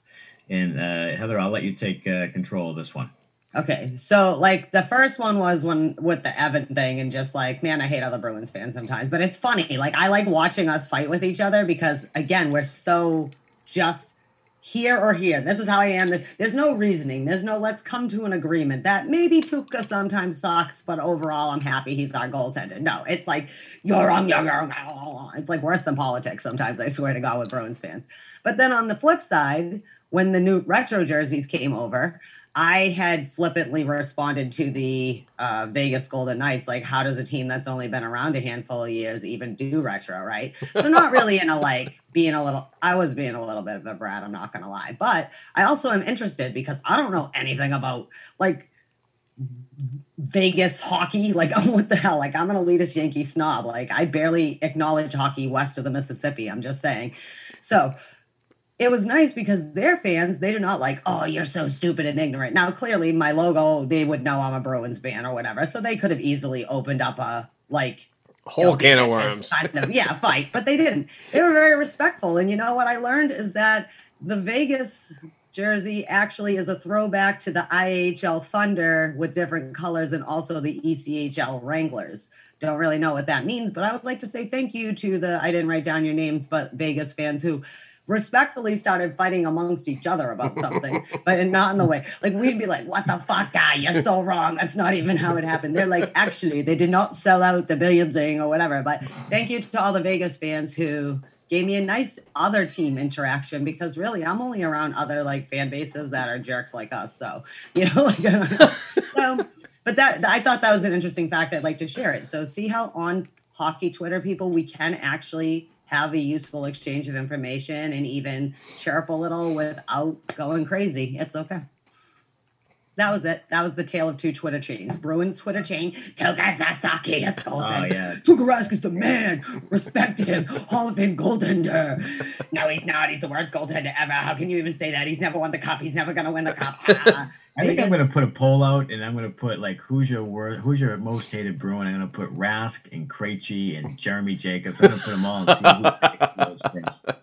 And uh, Heather, I'll let you take uh, control of this one. Okay, so like the first one was when with the Evan thing, and just like, man, I hate other Bruins fans sometimes, but it's funny. Like I like watching us fight with each other because again, we're so just here or here. This is how I am. There's no reasoning. There's no let's come to an agreement. That maybe Tuukka sometimes sucks, but overall I'm happy he's our goaltender. No, it's like you're wrong, you're wrong. It's like worse than politics sometimes, I swear to God, with Bruins fans. But then on the flip side, when the new retro jerseys came over, I had flippantly responded to the uh, Vegas Golden Knights, like, how does a team that's only been around a handful of years even do retro, right? So, not [laughs] really in a like being a little, I was being a little bit of a brat, I'm not gonna lie. But I also am interested because I don't know anything about like Vegas hockey. [laughs] Like, what the hell? Like, I'm an elitist Yankee snob. Like, I barely acknowledge hockey west of the Mississippi. I'm just saying. So, it was nice because their fans, they do not like, oh, you're so stupid and ignorant. Now, clearly, my logo, they would know I'm a Bruins fan or whatever. So they could have easily opened up a like Whole can of worms. of- yeah, fight, but they didn't. They were very respectful. And you know what I learned is that the Vegas jersey actually is a throwback to the IHL Thunder with different colors and also the ECHL Wranglers. Don't really know what that means, but I would like to say thank you to the I didn't write down your names, but Vegas fans who respectfully started fighting amongst each other about something, [laughs] but not in the way like we'd be like, "What the fuck, guy? You're so wrong. That's not even how it happened." They're like, "Actually, they did not sell out the billion thing or whatever." But thank you to all the Vegas fans who gave me a nice other team interaction because really, I'm only around other like fan bases that are jerks like us. So you know, [laughs] like. so, [laughs] um, but that I thought that was an interesting fact. I'd like to share it. So see how on hockey Twitter people we can actually have a useful exchange of information and even chirp a little without going crazy. It's okay. That was it. That was the tale of two Twitter chains. Bruins Twitter chain, Toga Sasaki is golden. Oh, yeah. Tuukka is the man. Respect him. Hall of Fame goaltender. No, he's not. He's the worst goaltender ever. How can you even say that? He's never won the cup. He's never going to win the cup. [laughs] Ah. I think I'm gonna put a poll out, and I'm gonna put like who's your wor- who's your most hated Bruin. I'm gonna put Rask and Krejci and Jeremy Jacobs. I'm gonna put them all and see who picks those first.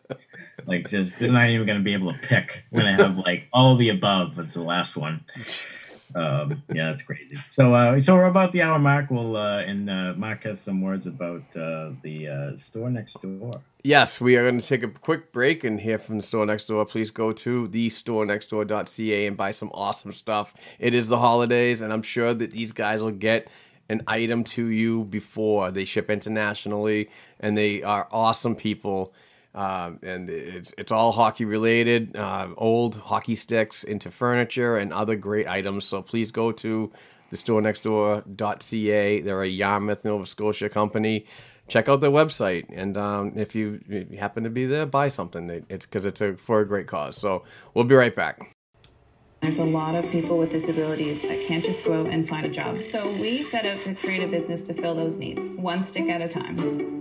Like, just they're not even gonna be able to pick. We're gonna have like all the above as the last one. Um, yeah, that's crazy. So, uh, so we're about the hour mark. We'll uh, and uh, Mark has some words about uh, the uh, store next door. Yes, we are going to take a quick break and hear from the store next door. Please go to thestorenextdoor.ca and buy some awesome stuff. It is the holidays, and I'm sure that these guys will get an item to you before they ship internationally, and they are awesome people. Um, and it's it's all hockey related, uh, old hockey sticks into furniture and other great items. So please go to the store next door.ca. They're a Yarmouth, Nova Scotia company. Check out their website, and um, if you, if you happen to be there, buy something. It's because it's a for a great cause. So we'll be right back. There's a lot of people with disabilities that can't just go out and find a job. So we set out to create a business to fill those needs, one stick at a time.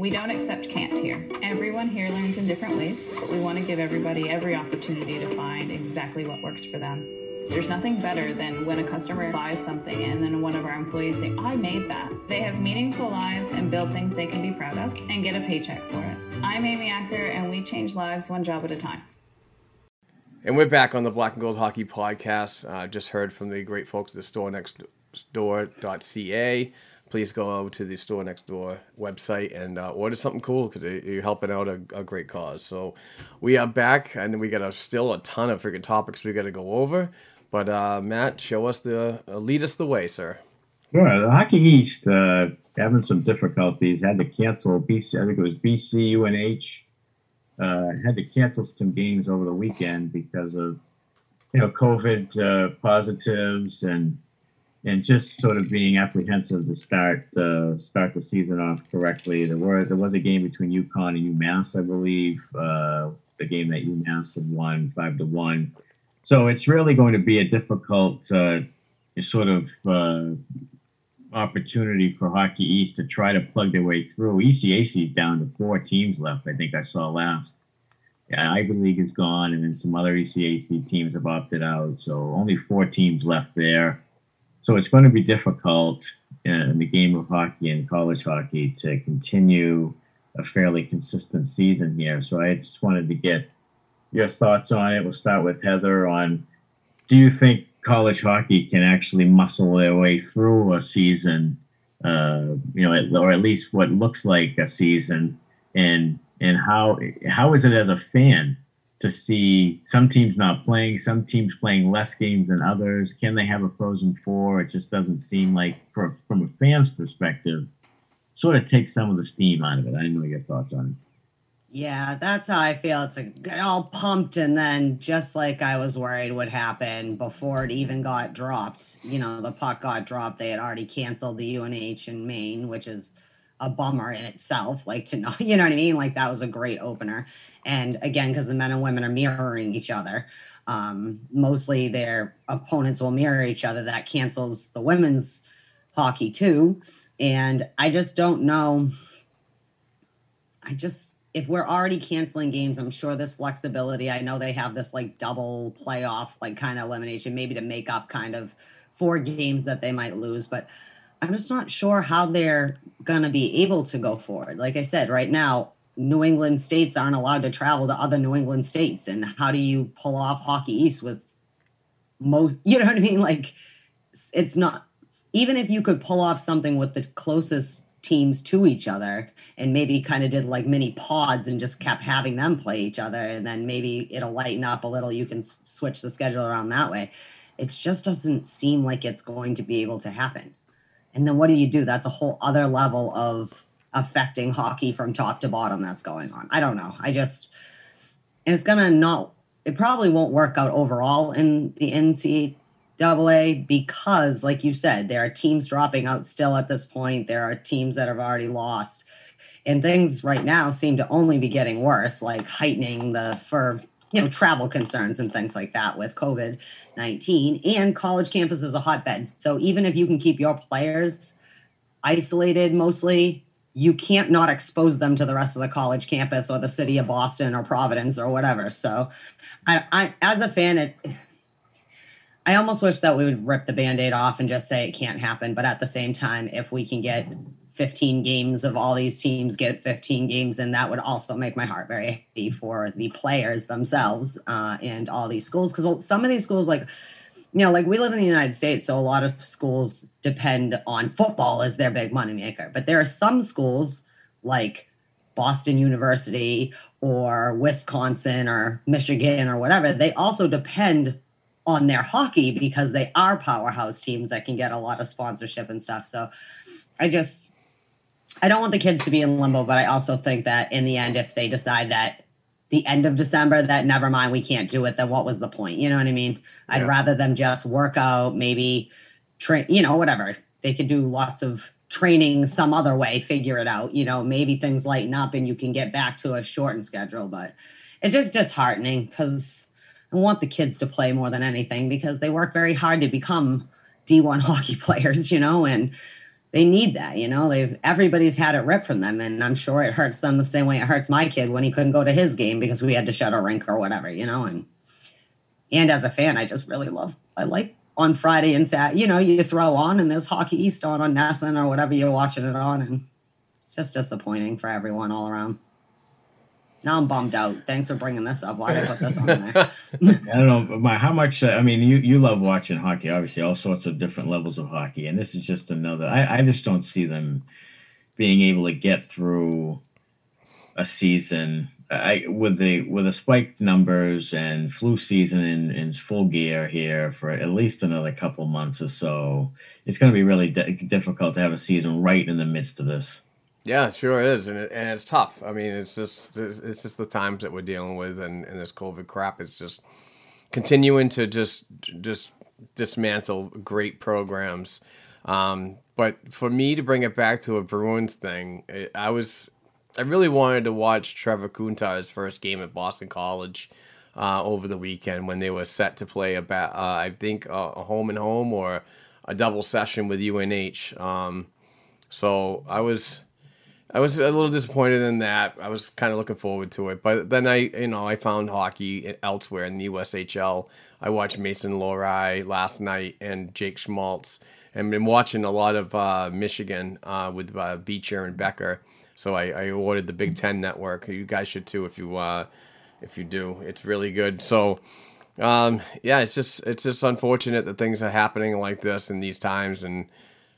We don't accept can't here. Everyone here learns in different ways, but we want to give everybody every opportunity to find exactly what works for them. There's nothing better than when a customer buys something and then one of our employees say, I made that. They have meaningful lives and build things they can be proud of and get a paycheck for it. I'm Amy Acker and we change lives one job at a time. And we're back on the Black and Gold Hockey Podcast. Uh, just heard from the great folks at the store next store.ca. Please go over to the store next door website and uh, order something cool because you're helping out a, a great cause. So we are back and we got a, still a ton of freaking topics we got to go over. But uh, Matt, show us the uh, lead us the way, sir. Sure. The Hockey East uh, having some difficulties. Had to cancel BC. I think it was BC UNH. Uh, had to cancel some games over the weekend because of you know COVID uh, positives and and just sort of being apprehensive to start uh, start the season off correctly. There were there was a game between UConn and UMass, I believe. Uh, the game that UMass had won five to one. So it's really going to be a difficult uh, sort of uh, opportunity for Hockey East to try to plug their way through. ECAC is down to four teams left. I think I saw last. Yeah, Ivy League is gone, and then some other ECAC teams have opted out. So only four teams left there. So it's going to be difficult in the game of hockey and college hockey to continue a fairly consistent season here. So I just wanted to get your thoughts on it. We'll start with Heather on do you think college hockey can actually muscle their way through a season, uh, you know, or at least what looks like a season, and and how how is it as a fan to see some teams not playing, some teams playing less games than others? Can they have a frozen four? It just doesn't seem like, for, from a fan's perspective, sort of takes some of the steam out of it. I know your thoughts on it. Yeah, that's how I feel. It's like get all pumped, and then just like I was worried would happen before it even got dropped. You know, the puck got dropped. They had already canceled the UNH in Maine, which is a bummer in itself. Like to know, [laughs] you know what I mean? Like that was a great opener. And again, because the men and women are mirroring each other, um, mostly their opponents will mirror each other. That cancels the women's hockey too. And I just don't know. I just if we're already canceling games, I'm sure this flexibility. I know they have this like double playoff, like kind of elimination, maybe to make up kind of four games that they might lose. But I'm just not sure how they're gonna be able to go forward. Like I said, right now, New England states aren't allowed to travel to other New England states, and how do you pull off Hockey East with most? [laughs] You know what I mean? Like it's not even if you could pull off something with the closest teams to each other and maybe kind of did like mini pods and just kept having them play each other and then maybe it'll lighten up a little you can switch the schedule around that way it just doesn't seem like it's going to be able to happen and then what do you do? That's a whole other level of affecting hockey from top to bottom that's going on. I don't know. I just and it's gonna not it probably won't work out overall in the NCAA because, like you said, there are teams dropping out still at this point. There are teams that have already lost, and things right now seem to only be getting worse, like heightening the for you know travel concerns and things like that with COVID nineteen. And college campus is a hotbed, so even if you can keep your players isolated mostly you can't not expose them to the rest of the college campus or the city of Boston or Providence or whatever. So, I, I as a fan, it, I almost wish that we would rip the band-aid off and just say it can't happen. But at the same time, if we can get 15 games of all these teams get 15 games, and that would also make my heart very happy for the players themselves uh, and all these schools. Because some of these schools, like you know, like we live in the United States, so a lot of schools depend on football as their big moneymaker. But there are some schools like Boston University or Wisconsin or Michigan or whatever, they also depend on their hockey because they are powerhouse teams that can get a lot of sponsorship and stuff. So I just I don't want the kids to be in limbo, but I also think that in the end, if they decide that the end of December that never mind, we can't do it, then what was the point? You know what I mean? I'd Yeah. rather them just work out, maybe train, you know, whatever. They could do lots of training some other way, figure it out. You know, maybe things lighten up and you can get back to a shortened schedule. But it's just disheartening because I want the kids to play more than anything because they work very hard to become D1 [laughs] hockey players, you know, and they need that, you know. They've everybody's had it ripped from them, and I'm sure it hurts them the same way it hurts my kid when he couldn't go to his game because we had to shut a rink or whatever, you know. And and as a fan, I just really love. I like on Friday and Sat. You know, you throw on and there's Hockey East on on NESN or whatever you're watching it on, and it's just disappointing for everyone all around. Now I'm bummed out. Thanks for bringing this up. Why did I put this on there? [laughs] I don't know my, how much. Uh, I mean, you you love watching hockey, obviously, all sorts of different levels of hockey, and this is just another. I I just don't see them being able to get through a season. I with the with the spiked numbers and flu season in, in full gear here for at least another couple months or so. It's going to be really di- difficult to have a season right in the midst of this. Yeah, it sure is, and it, and it's tough. I mean, it's just it's, just the times that we're dealing with, and, and this COVID crap. It's just continuing to just just dismantle great programs. Um, but for me to bring it back to a Bruins thing, I- was I really wanted to watch Trevor Kuntar's first game at Boston College uh, over the weekend when they were set to play a ba- uh, I think a home and home or a double session with UNH. Um, so I was I was a little disappointed in that. I was kind of looking forward to it, but then I, you know, I found hockey elsewhere in the USHL. I watched Mason Lohrei last night and Jake Schmaltz, and been watching a lot of uh, Michigan uh, with uh, Beecher and Becker. So I, I ordered the Big Ten Network. You guys should too if you uh, if you do. It's really good. So um, yeah, it's just it's just unfortunate that things are happening like this in these times and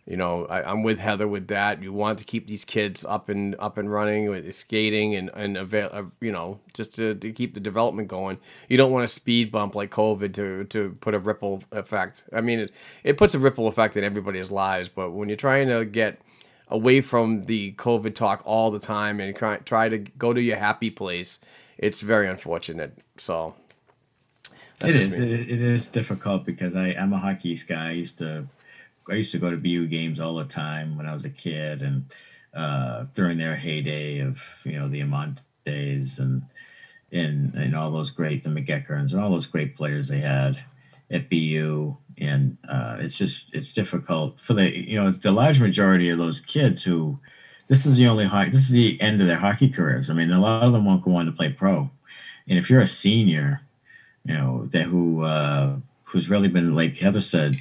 you know I, i'm with heather with that. You want to keep these kids up and up and running with skating and and avail, uh, you know just to, to keep the development going. You don't want a speed bump like covid to to put a ripple effect. I mean it, it puts a ripple effect in everybody's lives but when you're trying to get away from the covid talk all the time and try, try to go to your happy place it's very unfortunate. So that's It is. It, it is difficult because I, I'm a hockey guy. I used to I used to go to BU games all the time when I was a kid and uh, during their heyday of you know the Amontes and and and all those great the McEacherns and all those great players they had at BU and uh, it's just it's difficult for the you know the large majority of those kids who this is the only hockey this is the end of their hockey careers. I mean a lot of them won't go on to play pro, and if you're a senior you know that who uh, who's really been like Heather said,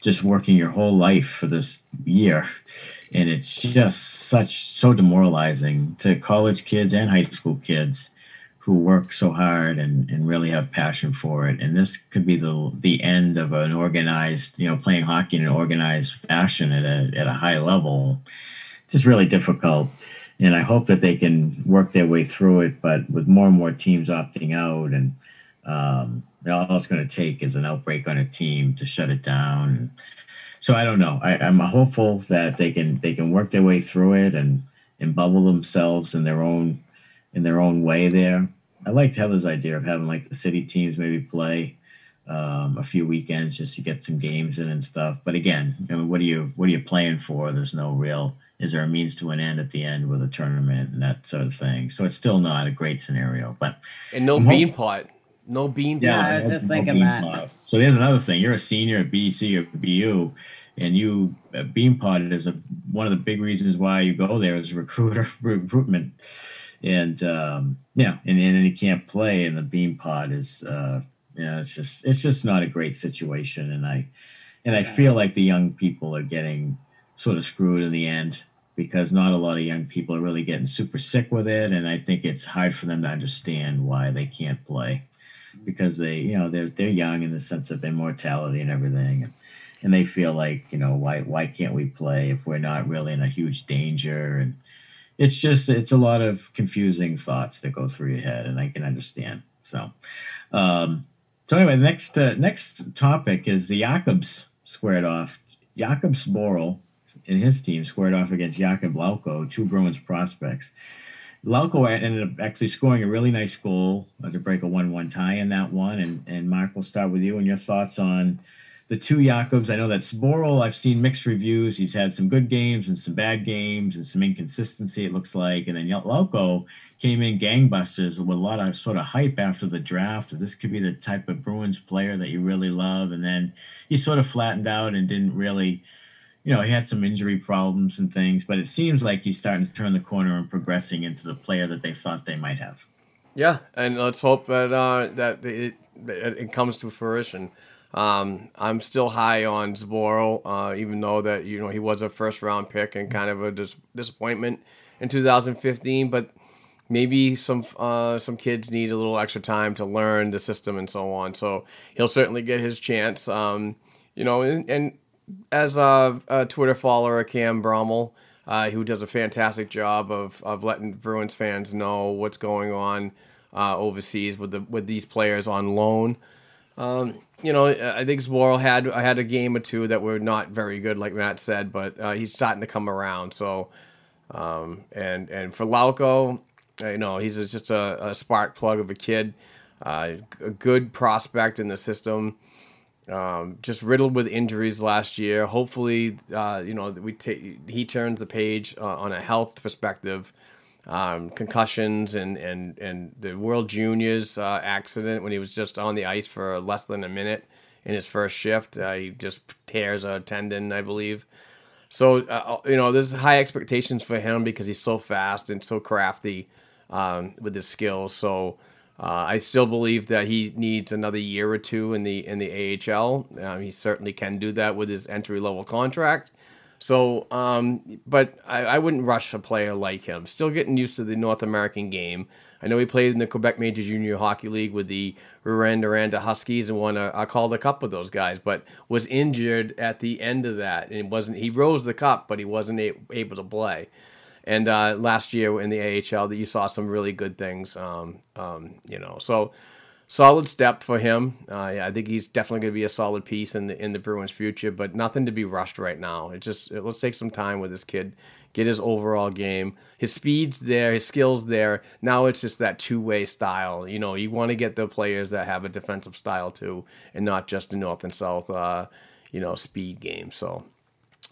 just working your whole life for this year, and it's just such so demoralizing to college kids and high school kids who work so hard and, and really have passion for it. And this could be the the end of an organized, you know, playing hockey in an organized fashion at a at a high level. just really difficult. And I hope that they can work their way through it. But with more and more teams opting out, and um, all it's going to take is an outbreak on a team to shut it down. So I don't know. I, I'm hopeful that they can they can work their way through it and and bubble themselves in their own in their own way there. I liked Heather's idea of having like the city teams maybe play um, a few weekends just to get some games in and stuff. But again, I mean, what are you what are you playing for? There's no real. Is there a means to an end at the end with a tournament and that sort of thing? So it's still not a great scenario. But And no I'm bean pot. No bean Yeah, pot. I was no- just no thinking bean that. pod. So there's another thing. You're a senior at BC or BU, and you uh, bean potted is a one of the big reasons why you go there is recruiter [laughs] recruitment, and um, yeah, and, and you can't play, and the Beanpot is uh, yeah, it's just it's just not a great situation, and I and I feel like the young people are getting sort of screwed in the end because not a lot of young people are really getting super sick with it, and I think it's hard for them to understand why they can't play because they you know they're they're young in the sense of immortality and everything. And, and they feel like you know why why can't we play if we're not really in a huge danger? And it's just it's a lot of confusing thoughts that go through your head and i can understand so. Um so anyway the next uh, next topic is the jakobs squared off jakub zboril and his team squared off against jakub lauko two bruins prospects Lauko ended up actually scoring a really nice goal to break a one-one tie in that one. And and Mark, we'll start with you and your thoughts on the two Jakobs. I know that Zboril, I've seen mixed reviews. He's had some good games and some bad games and some inconsistency. It looks like, and then Lauko came in gangbusters with a lot of sort of hype after the draft. This could be the type of Bruins player that you really love, and then he sort of flattened out and didn't really you know, he had some injury problems and things, but it seems like he's starting to turn the corner and progressing into the player that they thought they might have. Yeah, and let's hope that uh, that it, it comes to fruition. Um, I'm still high on Zboril, uh, even though that you know he was a first round pick and kind of a dis- disappointment in 2015. But maybe some uh, some kids need a little extra time to learn the system and so on. So he'll certainly get his chance. Um, you know, and, and as a, a Twitter follower, Cam Brommel, uh, who does a fantastic job of, of letting Bruins fans know what's going on uh, overseas with the with these players on loan. Um, you know, I think Zboril had I had a game or two that were not very good, like Matt said, but uh, he's starting to come around. So, um, and and for Lauko, you know, he's just a, a spark plug of a kid, uh, a good prospect in the system um, just riddled with injuries last year. Hopefully, uh, you know, we take he turns the page uh, on a health perspective. Um, concussions and, and, and the World Juniors uh, accident when he was just on the ice for less than a minute in his first shift. Uh, he just tears a tendon, I believe. So, uh, you know, there's high expectations for him because he's so fast and so crafty um, with his skills. So, uh, I still believe that he needs another year or two in the in the AHL. Um, he certainly can do that with his entry level contract. So, um, but I, I wouldn't rush a player like him. Still getting used to the North American game. I know he played in the Quebec Major Junior Hockey League with the Rouyn-Noranda Huskies and won a, called a Cup with those guys, but was injured at the end of that and wasn't. He rose the cup, but he wasn't a, able to play. And uh, last year in the AHL, that you saw some really good things. Um, um, you know, so solid step for him. Uh, yeah, I think he's definitely going to be a solid piece in the in the Bruins' future, but nothing to be rushed right now. It just it, let's take some time with this kid, get his overall game, his speed's there, his skills there. Now it's just that two way style. You know, you want to get the players that have a defensive style too, and not just a north and south. Uh, you know, speed game. So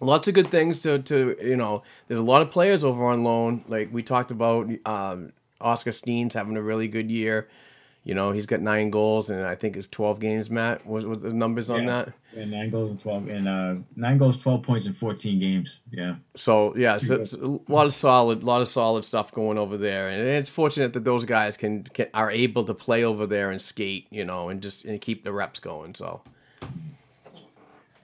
lots of good things to, to you know there's a lot of players over on loan like we talked about um, oskar steen's having a really good year you know he's got nine goals and i think it's 12 games matt what was the numbers on Yeah. that And nine goals and twelve, and uh, nine goals, twelve points in fourteen games. Yeah, so yeah so it's a lot of solid a lot of solid stuff going over there and it's fortunate that those guys can, can are able to play over there and skate you know and just and keep the reps going so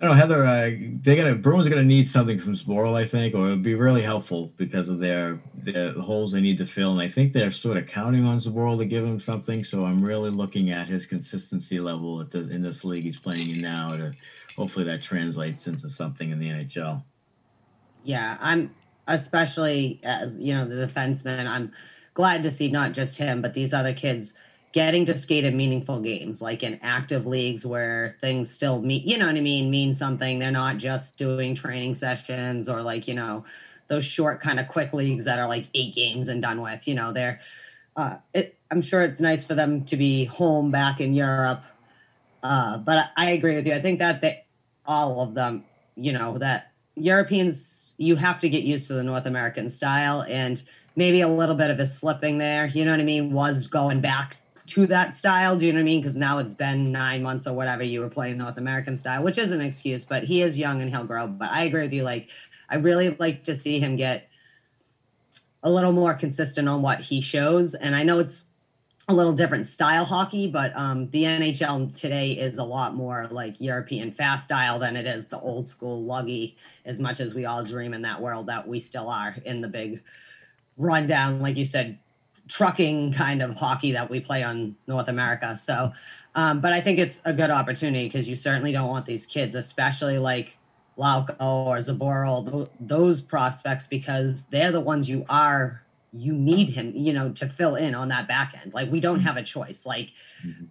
I don't know, Heather. Uh, they gonna Bruins are gonna need something from Zboril, I think, or it'd be really helpful because of their the holes they need to fill, and I think they're sort of counting on Zboril to give him something. So I'm really looking at his consistency level the, in this league he's playing in now. To hopefully that translates into something in the NHL. Yeah, I'm especially as you know the defenseman. I'm glad to see not just him, but these other kids getting to skate in meaningful games, like in active leagues where things still mean, you know what I mean, mean something. They're not just doing training sessions or like, you know, those short kind of quick leagues that are like eight games and done with, you know, they're, uh, it, I'm sure it's nice for them to be home back in Europe. Uh, but I, I agree with you. I think that they, all of them, you know, that Europeans, you have to get used to the North American style and maybe a little bit of a slipping there, you know what I mean, was going back to that style. Do you know what I mean? Because now it's been nine months or whatever you were playing North American style, which is an excuse, but he is young and he'll grow. But I agree with you. Like, I really like to see him get a little more consistent on what he shows. And I know it's a little different style hockey, but um, the NHL today is a lot more like European fast style than it is the old school luggy, as much as we all dream in that world that we still are in the big rundown, like you said, trucking kind of hockey that we play on North America. So, um, but I think it's a good opportunity because you certainly don't want these kids, especially like Lauko or Zboril, th- those prospects, because they're the ones you are, you need him, you know, to fill in on that back end. Like we don't have a choice. Like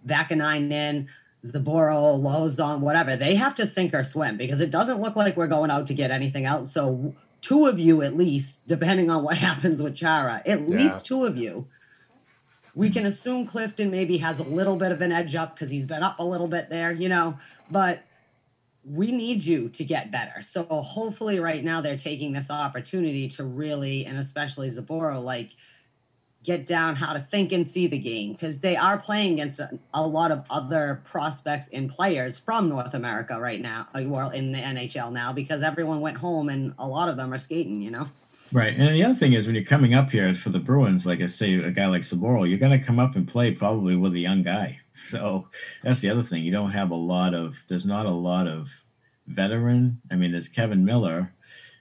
Vaakanainen, Zaboro, Lauzon, whatever, they have to sink or swim because it doesn't look like we're going out to get anything else. So two of you at least, depending on what [laughs] happens with Chara, at Yeah. least two of you. We can assume Clifton maybe has a little bit of an edge up because he's been up a little bit there, you know, but we need you to get better. So hopefully right now they're taking this opportunity to really, and especially Zaboro, like get down how to think and see the game because they are playing against a, a lot of other prospects and players from North America right now, uh, well, in the NHL now because everyone went home and a lot of them are skating, you know? Right. And the other thing is when you're coming up here for the Bruins, like I say, a guy like Saboro, you're going to come up and play probably with a young guy. So that's the other thing. You don't have a lot of, there's not a lot of veteran. I mean, there's Kevan Miller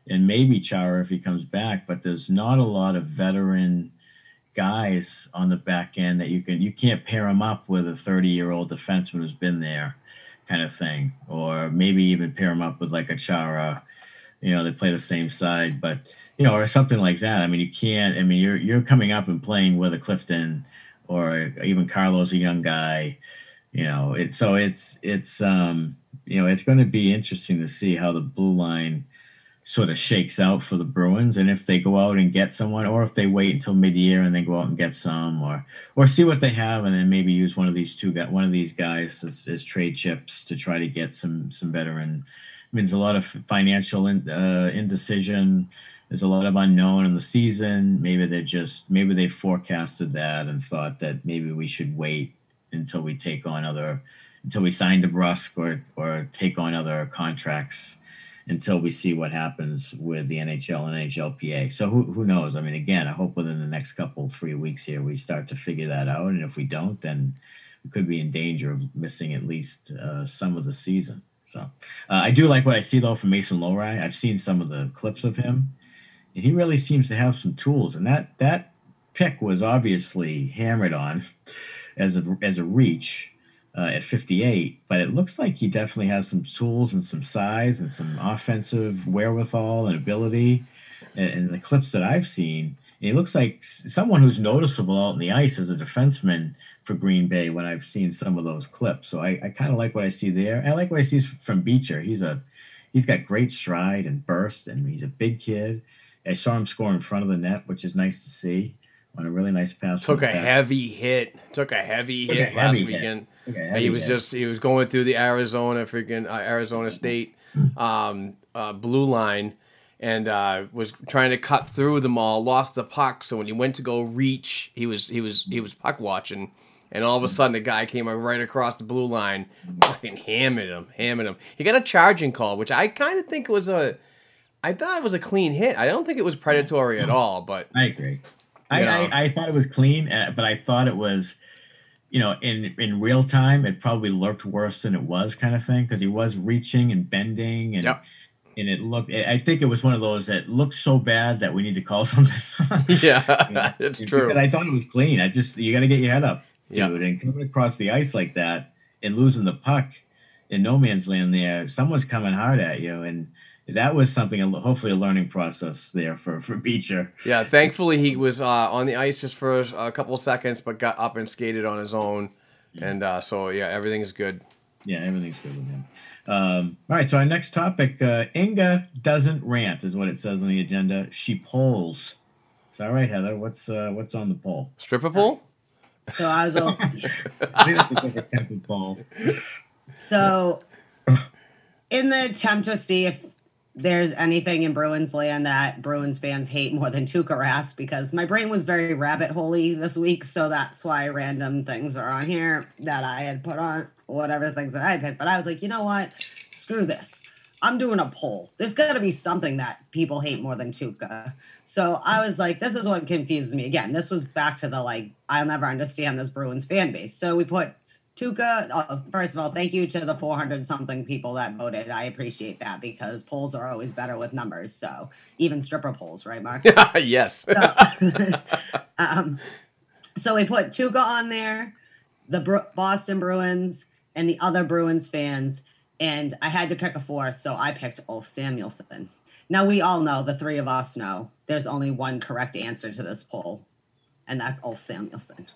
and maybe Chara if he comes back, but there's not a lot of veteran guys on the back end that you can, you can't pair them up with a 30 year old defenseman who's been there kind of thing. Or maybe even pair them up with like a Chara, you know, they play the same side, but you know, or something like that. I mean, you can't. I mean, you're you're coming up and playing with a Clifton, or even Carlos, a young guy. You know, it so it's it's um you know it's going to be interesting to see how the blue line sort of shakes out for the Bruins, and if they go out and get someone, or if they wait until mid-year and then go out and get some, or or see what they have, and then maybe use one of these two got one of these guys as, as trade chips to try to get some some veteran. I mean, there's a lot of financial in, uh, indecision. There's a lot of unknown in the season. Maybe they're just maybe they forecasted that and thought that maybe we should wait until we take on other until we sign DeBrusk or or take on other contracts until we see what happens with the NHL and NHLPA. So who, who knows? I mean, again, I hope within the next couple three weeks here we start to figure that out, and if we don't, then we could be in danger of missing at least uh, some of the season. So uh, I do like what I see though from Mason Lohrei. I've seen some of the clips of him, and he really seems to have some tools. And that that pick was obviously hammered on [laughs] as a as a reach uh, at 58, but it looks like he definitely has some tools and some size and some offensive wherewithal and ability. And, and the clips that I've seen, he looks like someone who's noticeable out in the ice as a defenseman for Green Bay when I've seen some of those clips. So I, I kind of like what I see there. I like what I see from Beecher. He's a he's got great stride and burst, and he's a big kid. I saw him score in front of the net, which is nice to see on a really nice pass. Took a back. heavy hit. Took a heavy Took a hit last hit. weekend. A he was just he was going through the Arizona freaking uh, Arizona State um, uh, blue line and uh, was trying to cut through them all. Lost the puck, so when he went to go reach, he was he was he was puck watching. And all of a sudden, the guy came right across the blue line, fucking hammered him, hammered him. He got a charging call, which I kind of think was a, I thought it was a clean hit. I don't think it was predatory at all, but I agree. I, I, I thought it was clean, uh, but I thought it was, you know, in in real time, it probably looked worse than it was, kind of thing, because he was reaching and bending, and Yep. and it looked. I think it was one of those that looked so bad that we need to call [laughs] something. yeah, [laughs] [laughs] it's true. I thought it was clean. I just you got to get your head up, dude, Yeah. and coming across the ice like that and losing the puck in no man's land there. Someone's coming hard at you, and that was something. Hopefully, a learning process there for for Beecher. Yeah, thankfully he was uh, on the ice just for a couple seconds, but got up and skated on his own, and uh, so yeah, everything's good. Yeah, everything's good with him. Um, all right, so our next topic: uh, Inga doesn't rant, is what it says on the agenda. She polls. Is that right, Heather? What's uh, what's on the poll? Stripper pole? So I was all, [laughs] I think that's a different type poll. so in the attempt to see if there's anything in Bruins land that Bruins fans hate more than Tuukka Rask, because my brain was very rabbit holy this week, so that's why random things are on here that I had put on whatever things that I had picked. But I was like, you know what? Screw this. I'm doing a poll. There's got to be something that people hate more than Tuukka. So I was like, this is what confuses me. Again, this was back to the like, I'll never understand this Bruins fan base. So we put Tuukka, oh, first of all, thank you to the 400 something people that voted. I appreciate that because polls are always better with numbers. So even stripper polls, right, Mark? [laughs] yes. so, [laughs] um, so we put Tuukka on there, the Bru- Boston Bruins, and the other Bruins fans. And I had to pick a fourth, so I picked Ulf Samuelsson. Now we all know, the three of us know, there's only one correct answer to this poll, and that's Ulf Samuelsson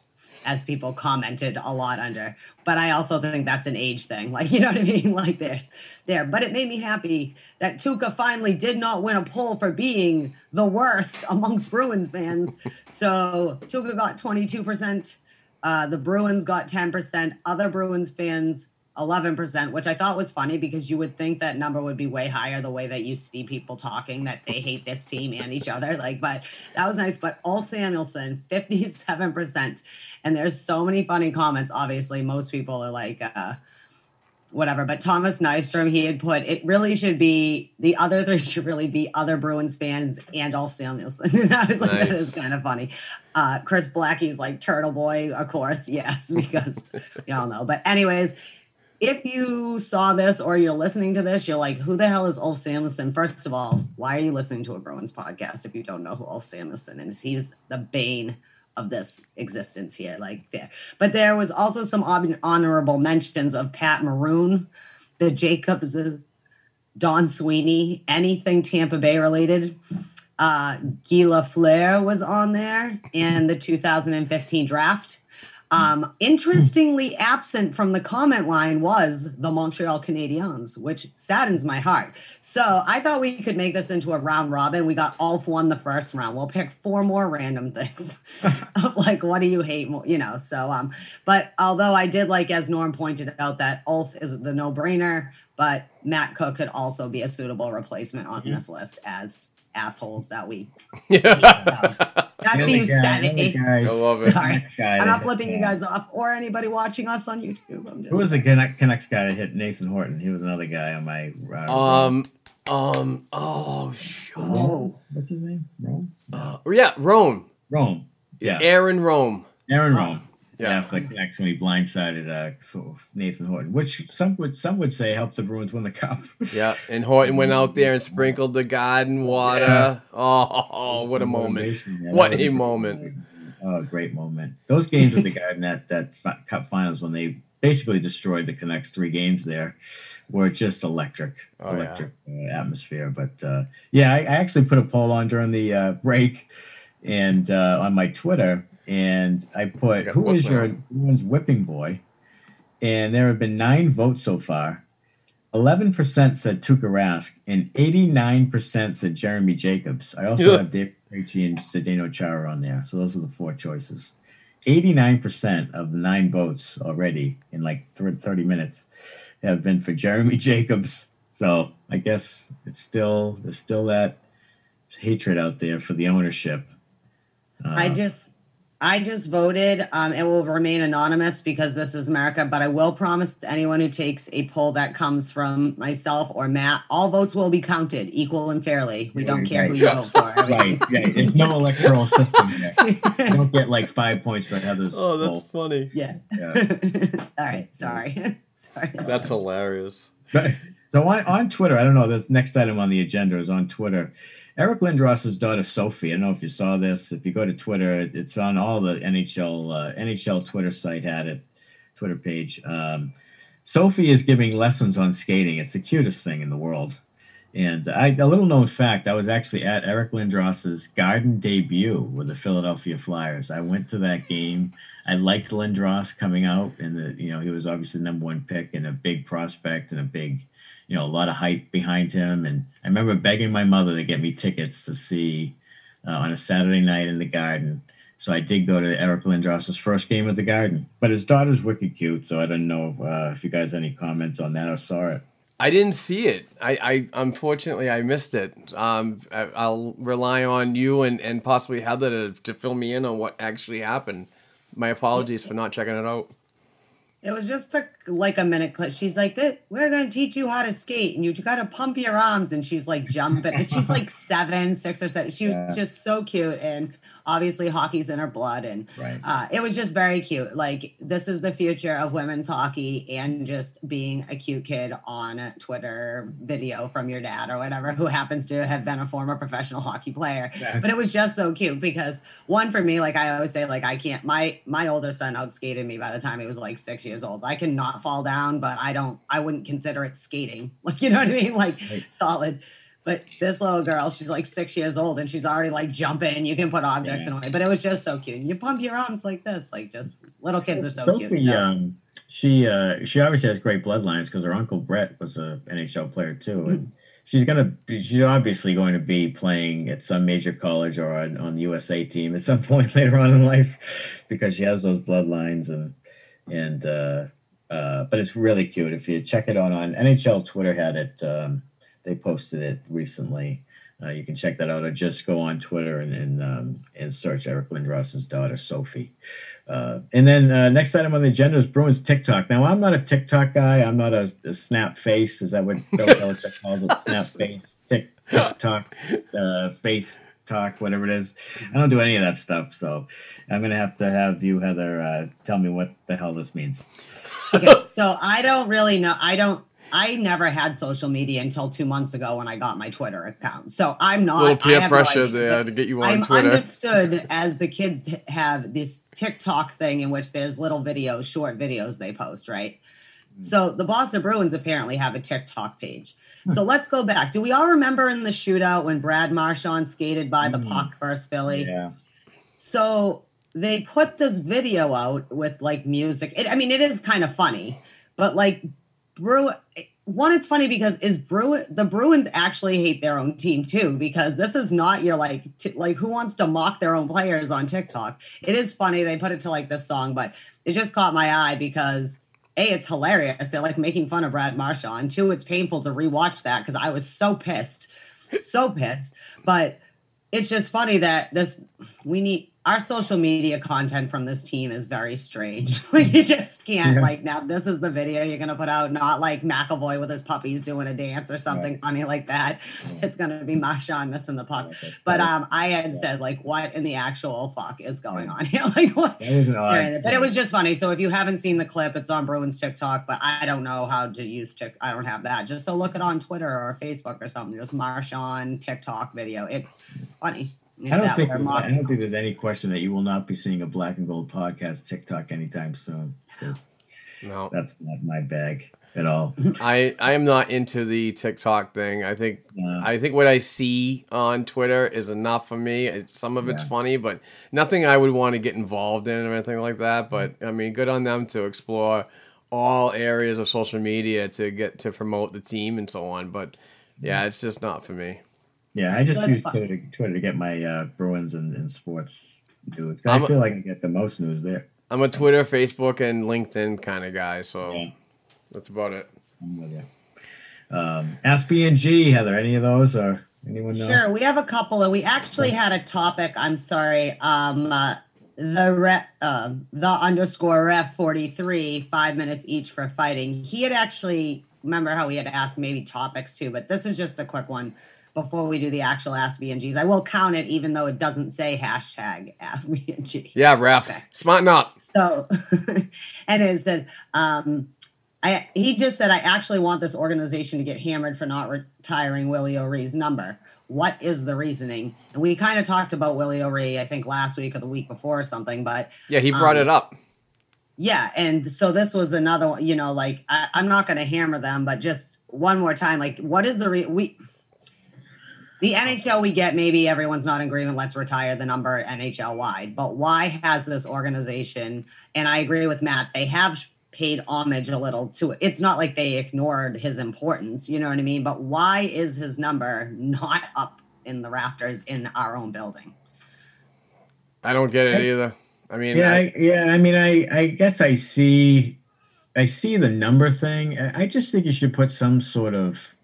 as people commented a lot under. But I also think that's an age thing. Like, [laughs] you know what I mean? Like there's there. But it made me happy that Tuukka finally did not win a poll for being the worst [laughs] amongst Bruins fans. So Tuukka got 22%. Uh, the Bruins got 10%. Other Bruins fans 11%, which I thought was funny because you would think that number would be way higher the way that you see people talking that they hate this team and each other. Like, but that was nice. But Ulf Samuelsson, 57%. And there's so many funny comments. Obviously, most people are like, uh, whatever. But Thomas Nystrom, he had put it really should be the other three [laughs] should really be other Bruins fans and Ulf Samuelsson. [laughs] And I was like, that is kind of funny. Uh, Chris Blackie's like Turtle Boy, of course, [laughs] yes, because y'all know. But anyways, if you saw this or you're listening to this, you're like, who the hell is Ulf Samuelsson? First of all, why are you listening to a Bruins podcast if you don't know who Ulf Samuelsson is? He's the bane of this existence here, like there. But there was also some hon- mentions of Pat Maroon, the Jacobs, Don Sweeney, anything Tampa Bay related. Uh, Gila Flair was on there, and the 2015 draft. Um, interestingly, absent from the comment line was the Montreal Canadiens, which saddens my heart. So I thought we could make this into a round robin. We got Ulf won the first round. We'll pick four more random things. [laughs] [laughs] like, what do you hate more? You know, so um, but although I did like, as Norm pointed out, that Ulf is the no-brainer, but Matt Cooke could also be a suitable replacement on this list as assholes that we [laughs] yeah. that's The me, you other guy- said it. I love it. Sorry. Guy I'm not flipping you guys off or anybody watching us on YouTube. I'm just Who was the Canuck- Canucks guy that hit Nathan Horton? He was another guy on my. Uh, Um, um, oh, shoot. Oh, what's his name? Rome. Uh, yeah, Rome. Rome. Yeah, Aaron Rome. Aaron Rome. Yeah. Yeah, for the Canucks blindsided uh, Nathan Horton, which some would some would say helped the Bruins win the cup. [laughs] Yeah, and Horton went out there and sprinkled the garden water. Yeah. Oh, [laughs] what a moment. Yeah, What was a great moment. Oh, great moment. Those games at the Garden that that Cup Finals when they basically destroyed the Canucks three games there were just electric, Oh, yeah. electric uh, atmosphere. But uh, yeah, I, I actually put a poll on during the uh, break and uh, on my Twitter, and I put got who is your Brooklyn whipping boy, and there have been nine votes so far. 11% said Tuukka Rask and 89% said Jeremy Jacobs. I also Yeah. have Dave Krejci and Zdeno Chara on there. So those are the four choices. 89% of the nine votes already in like 30 minutes have been for Jeremy [laughs] Jacobs. So I guess it's still there's still that hatred out there for the ownership. Uh, I just I just voted. Um, it will remain anonymous because this is America, but I will promise to anyone who takes a poll that comes from myself or Matt, all votes will be counted equal and fairly. We don't care who you vote for. [laughs] right, Everything's- right. It's no electoral system there. [laughs] You don't get like five points for Heather's. Oh, that's poll. funny. Yeah. Yeah. [laughs] all right. Sorry. sorry. That's hilarious. But- so on, on Twitter, I don't know. This next item on the agenda is on Twitter. Eric Lindros's daughter Sophie. I don't know if you saw this. If you go to Twitter, it's on all the NHL uh, NHL Twitter site had it, Twitter page. Um, Sophie is giving lessons on skating. It's the cutest thing in the world, And I, a little known fact, I was actually at Eric Lindros's garden debut with the Philadelphia Flyers. I went to that game. I liked Lindros coming out, and the, you know he was obviously the number one pick and a big prospect and a big, you know, a lot of hype behind him. And I remember begging my mother to get me tickets to see uh, on a Saturday night in the Garden. So I did go to Eric Lindros's first game at the Garden. But his daughter's wicked cute, so I don't know if, uh, if you guys any comments on that or saw it. I didn't see it. I, I unfortunately I missed it. Um, I, I'll rely on you and, and possibly Heather to, to fill me in on what actually happened. My apologies for not checking it out. It was just like a minute clip. She's like, "We're going to teach you how to skate, and you got to pump your arms." And she's like jumping. And she's like [laughs] seven, six or seven. She was Yeah. just so cute, and obviously hockey's in her blood, and Right. uh, it was just very cute. Like this is the future of women's hockey, and just being a cute kid on a Twitter video from your dad or whatever, who happens to have been a former professional hockey player. But it was just so cute because one for me, like I always say, like I can't. My my older son outskated me by the time he was like six years old. I cannot fall down, but I don't. I wouldn't consider it skating. [laughs] Like you know what I mean? Like Right. solid. But this little girl, she's like six years old and she's already like jumping. You can put objects Yeah. in a way, but it was just so cute. And You pump your arms like this, like just little kids are so Sophie, cute. so- um, she uh, she obviously has great bloodlines because her uncle Brett was a NHL player too, and she's gonna be, she's obviously going to be playing at some major college or on, on the USA team at some [laughs] point later on in life because she has those bloodlines and and uh, uh, but it's really cute if you check it out on NHL Twitter had it um, they posted it recently. Uh, you can check that out or just go on Twitter and and, um, and search Eric Lindros's daughter Sophie. Uh, and then uh, next item on the agenda is Bruins TikTok. Now I'm not a TikTok guy. I'm not a, a snap face. Is that what Bill Belichick calls it? [laughs] Snap face, tick, TikTok, uh, face talk, whatever it is. I don't do any of that stuff. So I'm gonna have to have you, Heather, uh, tell me what the hell this means. okay, so I don't really know. I don't. I never had social media until two months ago when I got my Twitter account. So I'm not. A little I peer have no pressure idea. there to get you on I'm Twitter. understood [laughs] as the kids have this TikTok thing in which there's little videos, short videos they post, right? So the Boston Bruins apparently have a TikTok page. So let's go back. Do we all remember in the shootout when Brad Marchand skated by the Mm. puck versus Philly? Yeah. So they put this video out with like music. It, I mean, it is kind of funny, but like Brew. One, it's funny because is Brew the Bruins actually hate their own team too because this is not your like t- like who wants to mock their own players on TikTok. It is funny they put it to like this song, but it just caught my eye because a it's hilarious. They're like making fun of Brad Marchand. Two, it's painful to rewatch that because I was so pissed, so pissed. But it's just funny that this we need our social media content from this team is very strange. [laughs] like you just can't Yeah. like now this is the video you're gonna put out, not like McAvoy with his puppies doing a dance or something funny like that. It's gonna be Marchand missing the puck. But um I had Yeah. said like what in the actual fuck is going on [laughs] here? like what an but it was just funny. So if you haven't seen the clip, it's on Bruins TikTok, but I don't know how to use Tik. I don't have that. Just so look it on Twitter or Facebook or something. Just Marchand TikTok video. It's funny. I don't think there's, I don't think there's any question that you will not be seeing a black and gold podcast TikTok anytime soon. no, That's not my bag at all. [laughs] I I am not into the TikTok thing. I think I think what I see on Twitter is enough for me. It's, some of it's funny, but nothing I would want to get involved in or anything like that. But I mean, good on them to explore all areas of social media to get to promote the team and so on. But yeah, mm-hmm. it's just not for me. Yeah, I just So use. Twitter to, Twitter to get my uh, Bruins and, and sports news. I I'm a- feel like I get the most news there. I'm a Twitter, Facebook, and LinkedIn kind of guy, so Yeah. that's about it. I'm with you. Um, Ask B and G, Heather. Any of those or anyone know? Sure, we have a couple, and we actually had a topic. I'm sorry. Um, uh, the re- uh, the underscore ref 43 five minutes each for fighting he had actually remember how we had asked maybe topics too but this is just a quick one before we do the actual ask bngs i will count it even though it doesn't say hashtag ask bng Yeah, ref, Okay. smarten up. so [laughs] and it said um I, he just said, I actually want this organization to get hammered for not retiring Willie O'Ree's number. What is the reasoning? And we kind of talked about Willie O'Ree, I think last week or the week before or something, but Yeah, he brought Um, it up. yeah. And so this was another one, you know, like I, I'm not going to hammer them, but just one more time, like, what is the re- we, the NHL we get maybe everyone's not in agreement. Let's retire the number NHL wide. But why has this organization? And I agree with Matt. They have paid homage a little to it. It's not like they ignored his importance. You know what I mean? But why is his number not up in the rafters in our own building? I don't get it either. I mean, yeah, I- I, yeah. I mean, I, I guess I see, I see the number thing. I I just think you should put some sort of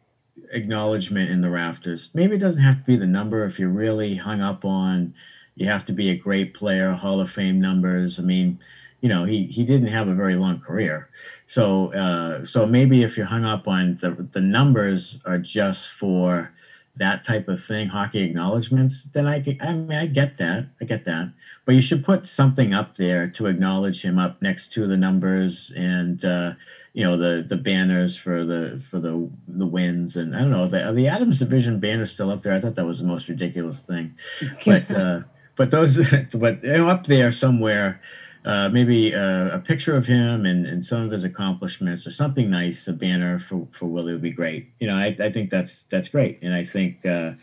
acknowledgement in the rafters. Maybe it doesn't have to be the number if you're really hung up on. You have to be a great player, Hall of Fame numbers. I mean, you know, he he didn't have a very long career, so uh, so maybe if you're hung up on the the numbers are just for that type of thing, hockey acknowledgments, then I, I mean, I get that. I get that. But you should put something up there to acknowledge him up next to the numbers and, uh, you know, the, the banners for the, for the, the wins. And I don't know, the, the Adams division banners still up there? I thought that was the most ridiculous thing. [laughs] But, uh, but those, [laughs] but you know, up there somewhere, uh, maybe uh, a picture of him and, and some of his accomplishments or something nice, a banner for, for Willie would be great. You know, I, I think that's that's great. And I think, uh,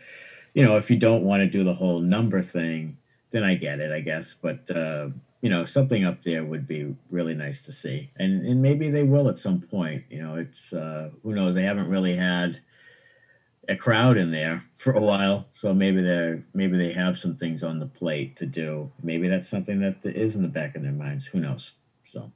you know, if you don't want to do the whole number thing, then I get it, I guess. But, uh, you know, something up there would be really nice to see. And, and maybe they will at some point. You know, it's, uh, who knows, they haven't really had a crowd in there for a while so maybe they're maybe they have some things on the plate to do maybe that's something that is in the back of their minds who knows so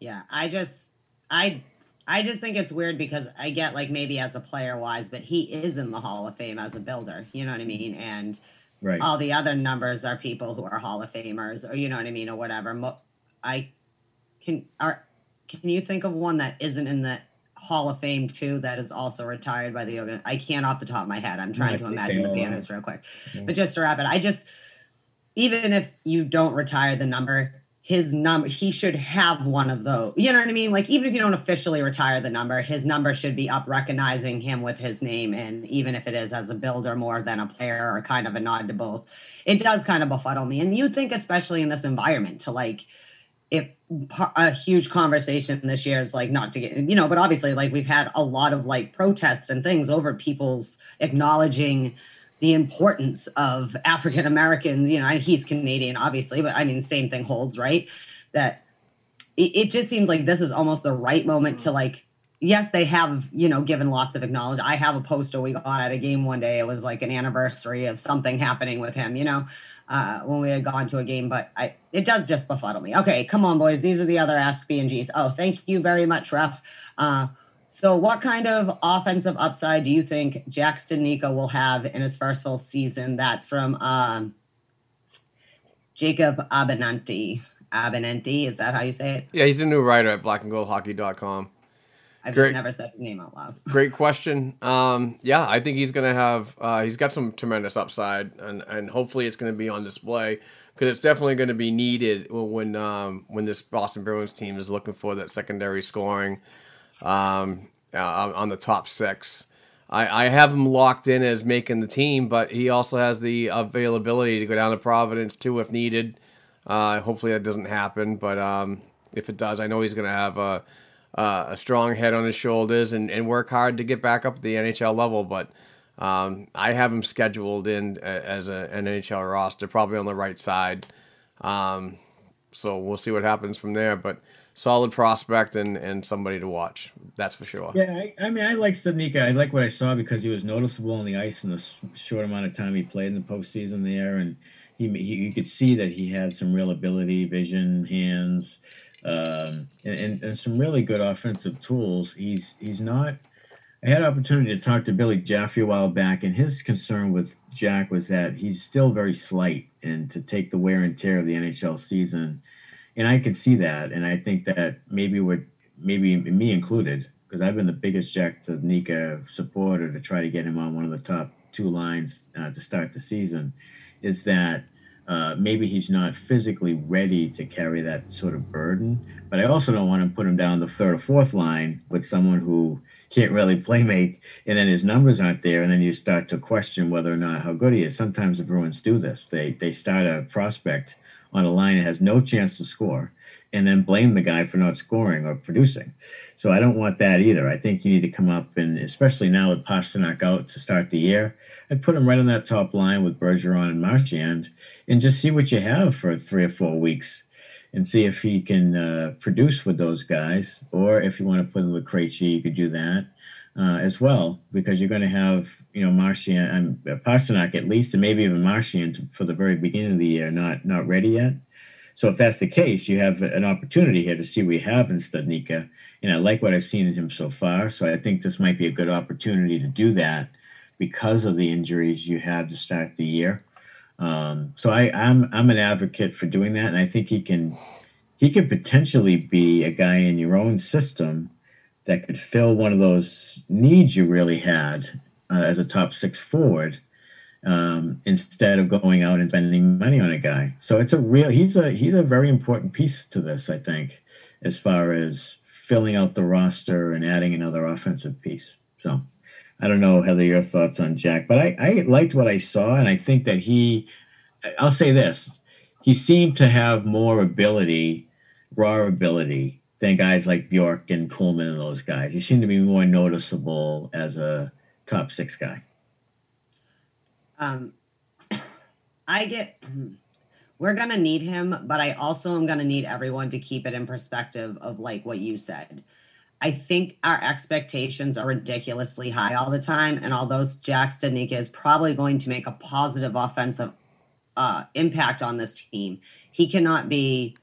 Yeah, I just I I just think it's weird because I get like maybe as a player wise, but he is in the Hall of Fame as a builder. You know what I mean? And right all the other numbers are people who are Hall of Famers, or you know what I mean, or whatever. Mo- I can are can you think of one that isn't in the Hall of Fame too that is also retired by the organ? I can't off the top of my head. I'm trying to imagine the banners real quick. Yeah. But just to wrap it, I just even if you don't retire the number, his number he should have one of those. You know what I mean? Like even if you don't officially retire the number, his number should be up recognizing him with his name and even if it is as a builder more than a player or kind of a nod to both. It does kind of befuddle me. And you'd think especially in this environment to like if a huge conversation this year is like not to get you know but obviously like we've had a lot of like protests and things over people's acknowledging the importance of african americans you know and he's canadian obviously but i mean same thing holds right that it, it just seems like this is almost the right moment to like yes they have you know given lots of acknowledgement i have a poster we got at a game one day it was like an anniversary of something happening with him you know uh, when we had gone to a game, but I it does just befuddle me. Okay, come on, boys. These are the other Ask B and Gs. Oh, thank you very much, Ref. Uh, so, what kind of offensive upside do you think Jack Studnicka will have in his first full season? That's from um, Jacob Abenanti. Abenanti, is that how you say it? yeah, he's a new writer at blackandgoldhockey.com. I've Great. just never said his name out loud. [laughs] Great question. Um, yeah, I think he's going to have. Uh, he's got some tremendous upside, and and hopefully it's going to be on display because it's definitely going to be needed when um, when this Boston Bruins team is looking for that secondary scoring um, uh, on the top six. I, I have him locked in as making the team, but he also has the availability to go down to Providence too if needed. Uh, hopefully that doesn't happen, but um, if it does, I know he's going to have a, a strong head on his shoulders and, and work hard to get back up at the NHL level. But um, I have him scheduled in as a, an NHL roster, probably on the right side. Um, so we'll see what happens from there. But solid prospect and, and somebody to watch. That's for sure. yeah I, I mean i like Studnicka. i like what i saw because he was noticeable on the ice in the short amount of time he played in the postseason there and he, he you could see that he had some real ability vision hands um, and, and, and some really good offensive tools he's he's not I had an opportunity to talk to Billy Jaffe a while back, and his concern with Jack was that he's still very slight and to take the wear and tear of the NHL season. And I can see that. And I think that maybe what maybe me included, because I've been the biggest Jack Nika supporter to try to get him on one of the top two lines uh, to start the season, is that uh, maybe he's not physically ready to carry that sort of burden. But I also don't want to put him down the third or fourth line with someone who can't really play make, and then his numbers aren't there, and then you start to question whether or not how good he is. Sometimes the Bruins do this. They they start a prospect on a line that has no chance to score, and then blame the guy for not scoring or producing. So I don't want that either. I think you need to come up and especially now with Pastrnak out to start the year, I'd put him right on that top line with Bergeron and Marchand and just see what you have for three or four weeks and see if he can uh, produce with those guys. Or if you want to put him with Krejci, you could do that. Uh, as well, because you're going to have you know Marchand and Pastrnak at least, and maybe even Marchand for the very beginning of the year, not not ready yet. So if that's the case, you have an opportunity here to see what we have in Studnicka, and I like what I've seen in him so far. So I think this might be a good opportunity to do that because of the injuries you had to start the year. Um, so I, I'm I'm an advocate for doing that, and I think he can he could potentially be a guy in your own system that could fill one of those needs you really had uh, as a top six forward um, instead of going out and spending money on a guy. So it's a real he's a he's a very important piece to this, I think, as far as filling out the roster and adding another offensive piece. So I don't know Heather your thoughts on Jack, but I, I liked what I saw and I think that he I'll say this. He seemed to have more ability, raw ability than guys like Bjork and Kuhlman and those guys. He seemed to be more noticeable as a top six guy. Um, I get we're gonna need him, but I also am gonna need everyone to keep it in perspective of like what you said. I think our expectations are ridiculously high all the time, and although Jack Studnicka is probably going to make a positive offensive uh, impact on this team, he cannot be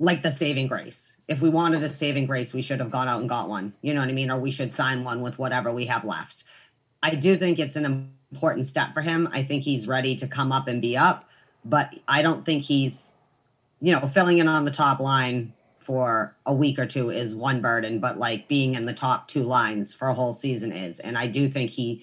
like the saving grace. If we wanted a saving grace, we should have gone out and got one. You know what I mean? Or we should sign one with whatever we have left. I do think it's an important step for him. I think he's ready to come up and be up, but I don't think he's, you know, filling in on the top line for a week or two is one burden, but like being in the top two lines for a whole season is. And I do think he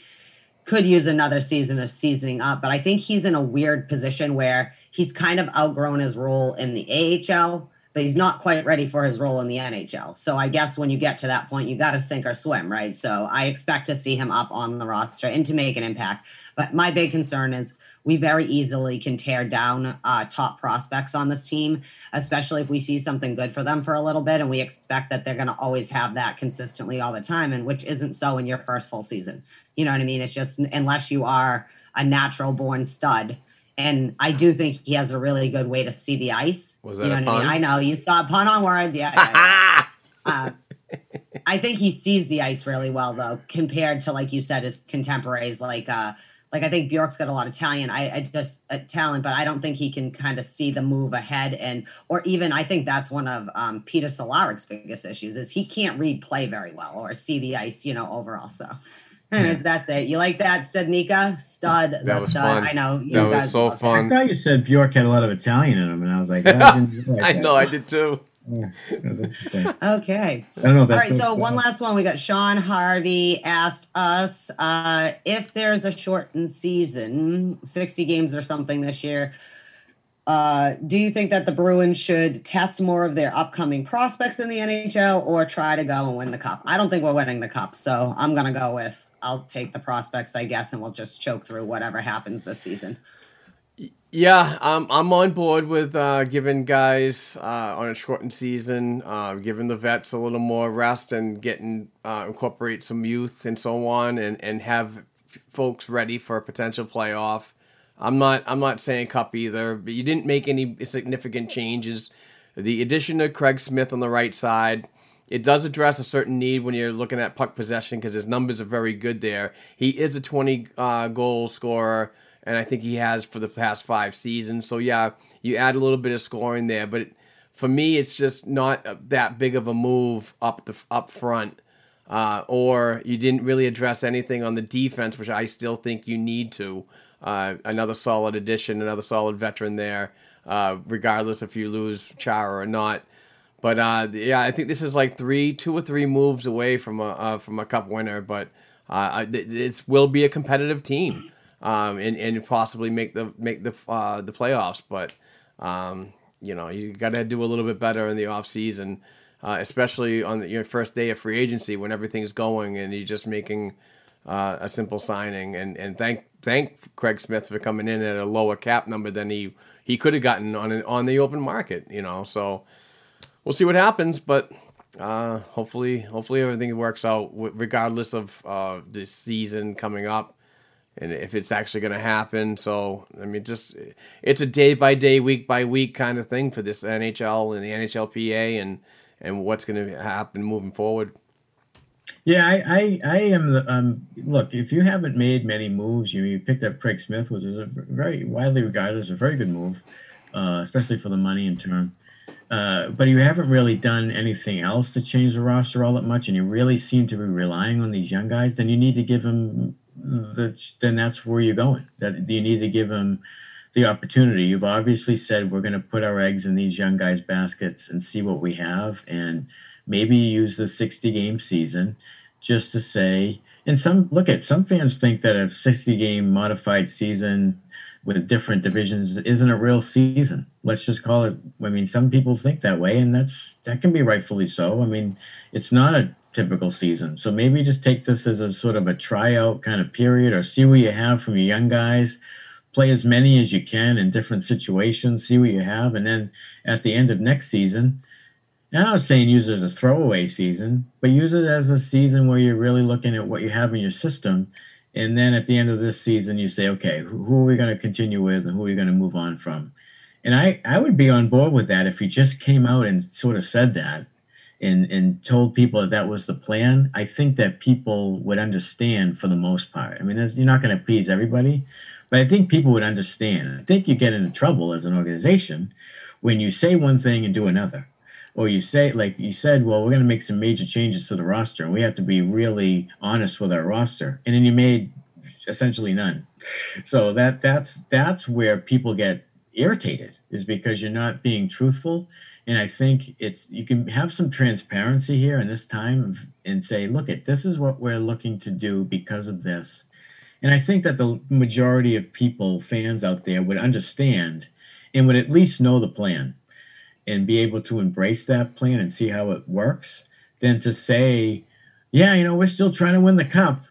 could use another season of seasoning up, but I think he's in a weird position where he's kind of outgrown his role in the AHL but he's not quite ready for his role in the NHL. So I guess when you get to that point, you got to sink or swim, right? So I expect to see him up on the roster and to make an impact. But my big concern is we very easily can tear down uh, top prospects on this team, especially if we see something good for them for a little bit and we expect that they're going to always have that consistently all the time, and which isn't so in your first full season. You know what I mean? It's just unless you are a natural born stud and I do think he has a really good way to see the ice. Was that you know a what pun? I mean? I know you saw a pun on words. Yeah. yeah, yeah. [laughs] uh, I think he sees the ice really well, though, compared to like you said, his contemporaries. Like, uh, like I think Bjork's got a lot of talent. I, I just uh, talent, but I don't think he can kind of see the move ahead. And or even I think that's one of um, Peter Cehlarik's biggest issues is he can't read play very well or see the ice. You know, overall. So. Anyways, that's it. You like that, Studnicka? Stud, the That was stud. fun. I know you That was so love that. I thought you said Bjork had a lot of Italian in him, and I was like, [laughs] oh, I, didn't realize I know, I did too. [laughs] Yeah, that was interesting. Okay. I don't know. If that's right, so one last one. We got Sean Harvey asked us uh, if there's a shortened season, 60 games or something this year. Uh, do you think that the Bruins should test more of their upcoming prospects in the NHL or try to go and win the cup? I don't think we're winning the cup, so I'm going to go with I'll take the prospects, I guess, and we'll just choke through whatever happens this season. Yeah, um, I'm on board with uh, giving guys uh, on a shortened season, uh, giving the vets a little more rest and getting uh, incorporate some youth and so on, and, and have folks ready for a potential playoff. I'm not I'm not saying cup either, but you didn't make any significant changes. The addition of Craig Smith on the right side, it does address a certain need when you're looking at puck possession because his numbers are very good there. He is a 20 uh, goal scorer, and I think he has for the past five seasons. So yeah, you add a little bit of scoring there, but for me, it's just not that big of a move up the up front. Uh, or you didn't really address anything on the defense, which I still think you need to. Uh, another solid addition, another solid veteran there, uh, regardless if you lose Chara or not. But uh, yeah, I think this is like three, two or three moves away from a uh, from a cup winner. But uh, it will be a competitive team, um, and and possibly make the make the uh, the playoffs. But um, you know, you got to do a little bit better in the off season, uh, especially on the, your first day of free agency when everything's going and you're just making uh, a simple signing. And and thank thank Craig Smith for coming in at a lower cap number than he he could have gotten on an, on the open market. You know, so we'll see what happens, but. Uh, hopefully, hopefully everything works out, regardless of uh, the season coming up and if it's actually going to happen. So, I mean, just it's a day by day, week by week kind of thing for this NHL and the NHLPA and and what's going to happen moving forward. Yeah, I, I, I am the um. Look, if you haven't made many moves, you, you picked up Craig Smith, which is a very widely regarded as a very good move, uh, especially for the money in term. Uh, but you haven't really done anything else to change the roster all that much, and you really seem to be relying on these young guys. Then you need to give them the. Then that's where you're going. That you need to give them the opportunity. You've obviously said we're going to put our eggs in these young guys' baskets and see what we have, and maybe use the 60 game season just to say. And some look at some fans think that a 60 game modified season with different divisions isn't a real season. Let's just call it. I mean, some people think that way, and that's that can be rightfully so. I mean, it's not a typical season, so maybe just take this as a sort of a tryout kind of period, or see what you have from your young guys. Play as many as you can in different situations. See what you have, and then at the end of next season, and I'm not saying use it as a throwaway season, but use it as a season where you're really looking at what you have in your system and then at the end of this season, you say, okay, who, who are we going to continue with and who are we going to move on from? And I, I would be on board with that if he just came out and sort of said that and, and told people that that was the plan. I think that people would understand for the most part. I mean, you're not going to please everybody, but I think people would understand. I think you get into trouble as an organization when you say one thing and do another or you say like you said well we're going to make some major changes to the roster and we have to be really honest with our roster and then you made essentially none so that that's that's where people get irritated is because you're not being truthful. And i think it's you can have some transparency here in this time and say look at this is what we're looking to do because of this. And i think that the majority of people fans out there would understand and would at least know the plan and be able to embrace that plan and see how it works than to say, yeah, you know, we're still trying to win the cup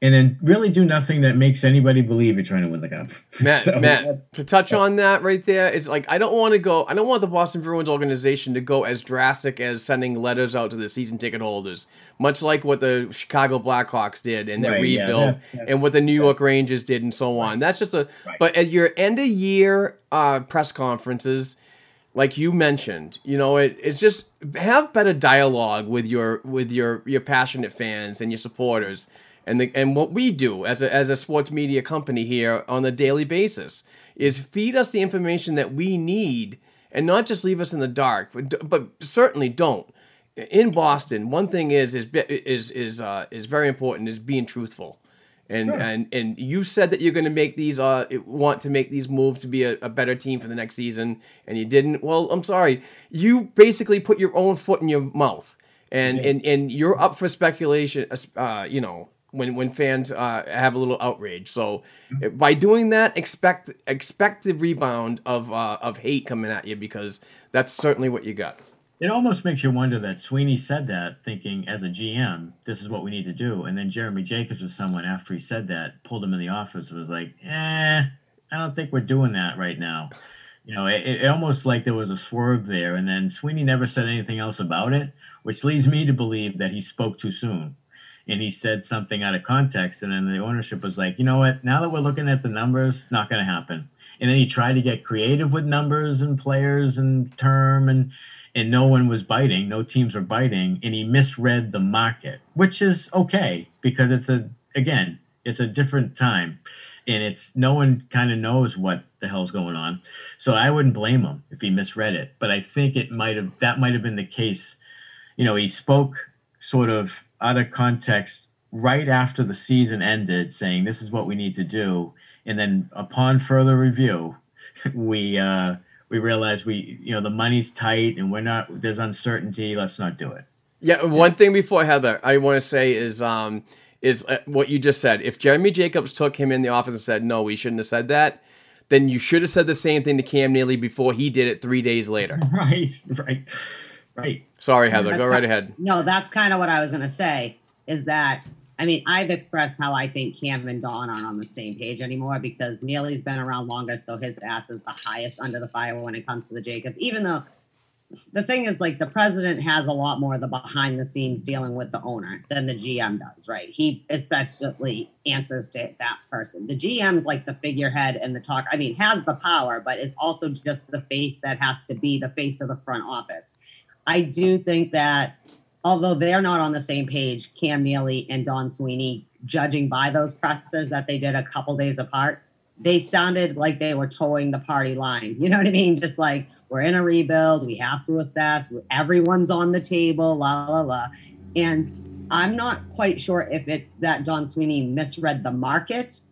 and then really do nothing that makes anybody believe you're trying to win the cup. [laughs] Matt, So, Matt, to touch on that right there, it's like I don't want to go. I don't want the Boston Bruins organization to go as drastic as sending letters out to the season ticket holders, much like what the Chicago Blackhawks did and their Right, yeah, rebuild, that's- that's- and what the New York Rangers did, and so on. That's just a. Right. But at your end of year uh, press conferences, like you mentioned, you know, it, it's just have better dialogue with your with your your passionate fans and your supporters, and the and what we do as a as a sports media company here on a daily basis is feed us the information that we need, and not just leave us in the dark, but but certainly don't. In Boston, one thing is is is is uh, is very important is being truthful. And, and and you said that you're going to make these uh want to make these moves to be a, a better team for the next season, and you didn't. Well, I'm sorry. You basically put your own foot in your mouth, and and and you're up for speculation. Uh, you know when when fans uh, have a little outrage. So by doing that, expect expect the rebound of uh, of hate coming at you because that's certainly what you got. It almost makes you wonder that Sweeney said that thinking as a GM, this is what we need to do. And then Jeremy Jacobs was someone after he said that, pulled him in the office, was like, eh, I don't think we're doing that right now. You know, it, it almost like there was a swerve there. And then Sweeney never said anything else about it, which leads me to believe that he spoke too soon. And he said something out of context. And then the ownership was like, you know what? Now that we're looking at the numbers, not going to happen. And then he tried to get creative with numbers and players and term and and no one was biting no teams were biting and he misread the market which is okay because it's a again it's a different time and it's no one kind of knows what the hell's going on so i wouldn't blame him if he misread it but i think it might have that might have been the case you know he spoke sort of out of context right after the season ended saying this is what we need to do and then upon further review [laughs] we uh we realized we you know the money's tight and we're not there's uncertainty let's not do it Yeah, one thing before Heather, I want to say is um is uh, what you just said. If Jeremy Jacobs took him in the office and said no, we shouldn't have said that, then you should have said the same thing to Cam Neely before he did it three days later. [laughs] right right right Sorry, Heather. That's Go right ahead. No, that's kind of what I was going to say is that I mean, I've expressed how I think Cam and Don aren't on the same page anymore because Neely's been around longer, so his ass is the highest under the fire when it comes to the Jacobs. Even though the thing is, like, the president has a lot more of the behind the scenes dealing with the owner than the GM does, right? He essentially answers to that person. The GM's like the figurehead and the talk. I mean, has the power, but is also just the face that has to be the face of the front office. I do think that although they're not on the same page, Cam Neely and Don Sweeney, judging by those pressers that they did a couple days apart, they sounded like they were toeing the party line. You know what I mean? Just like we're in a rebuild, we have to assess, everyone's on the table, la la la. And I'm not quite sure if it's that Don Sweeney misread the market,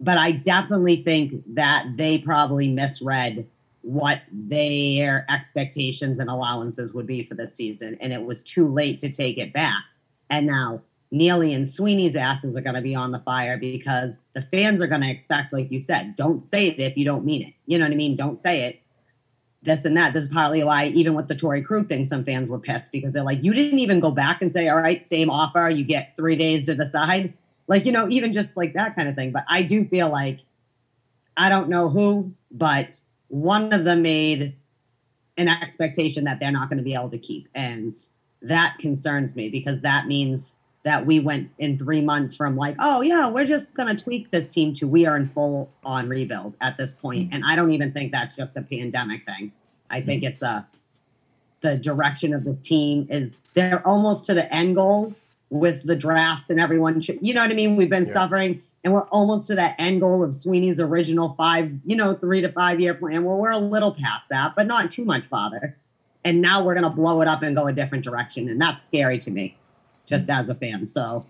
but I definitely think that they probably misread what their expectations and allowances would be for the season. And it was too late to take it back. And now Neely and Sweeney's asses are going to be on the fire because the fans are going to expect, like you said, don't say it if you don't mean it. You know what I mean? Don't say it. This and that. This is partly why, even with the Torey Krug thing, some fans were pissed because they're like, you didn't even go back and say, all right, same offer, you get three days to decide. Like, you know, even just like that kind of thing. But I do feel like, I don't know who, but one of them made an expectation that they're not going to be able to keep. And that concerns me because that means that we went in three months from like, oh, yeah, we're just going to tweak this team to we are in full on rebuild at this point. Mm-hmm. And I don't even think that's just a pandemic thing. I think mm-hmm. it's a, the direction of this team is they're almost to the end goal with the drafts and everyone, you know what I mean? We've been Yeah. suffering and we're almost to that end goal of Sweeney's original five, you know, three to five year plan. Well, we're a little past that, but not too much farther. And now we're going to blow it up and go a different direction. And that's scary to me, just as a fan. So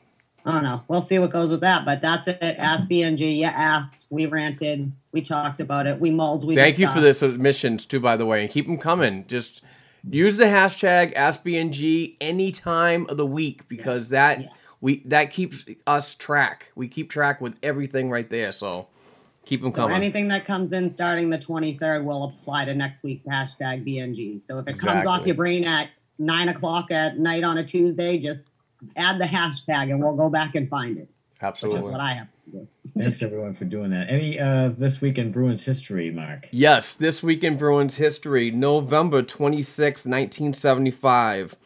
I don't know. We'll see what goes with that. But that's it. Ask BNG. You asked. We ranted. We talked about it. We mulled. We Thank you for discussed. this submissions too, by the way, and keep them coming. Just use the hashtag AskBNG any time of the week because that Yeah. We that keeps us track. We keep track with everything right there. So keep them So coming. anything that comes in starting the 23rd will apply to next week's hashtag BNG. So if it comes off your brain at nine o'clock at night on a Tuesday, just add the hashtag and we'll go back and find it, Absolutely. which is what I have to do. Thanks everyone for doing that. Any uh this week in Bruins history, Mark? Yes, this week in Bruins history, November 26, 1975,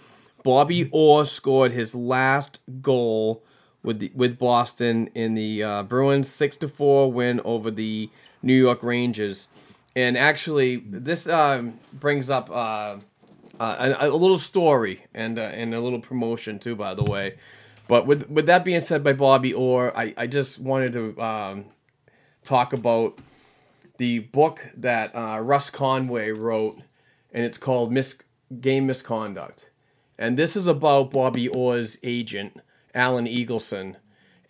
Bobby Orr scored his last goal with the, with Boston in the uh, Bruins 6 to 4 win over the New York Rangers. And actually, this um, brings up uh, uh, a, a little story and uh, and a little promotion too, by the way. But with with that being said by Bobby Orr, I, I just wanted to um, talk about the book that uh, Russ Conway wrote, and it's called Mis- Game Misconduct. And this is about Bobby Orr's agent, Alan Eagleson.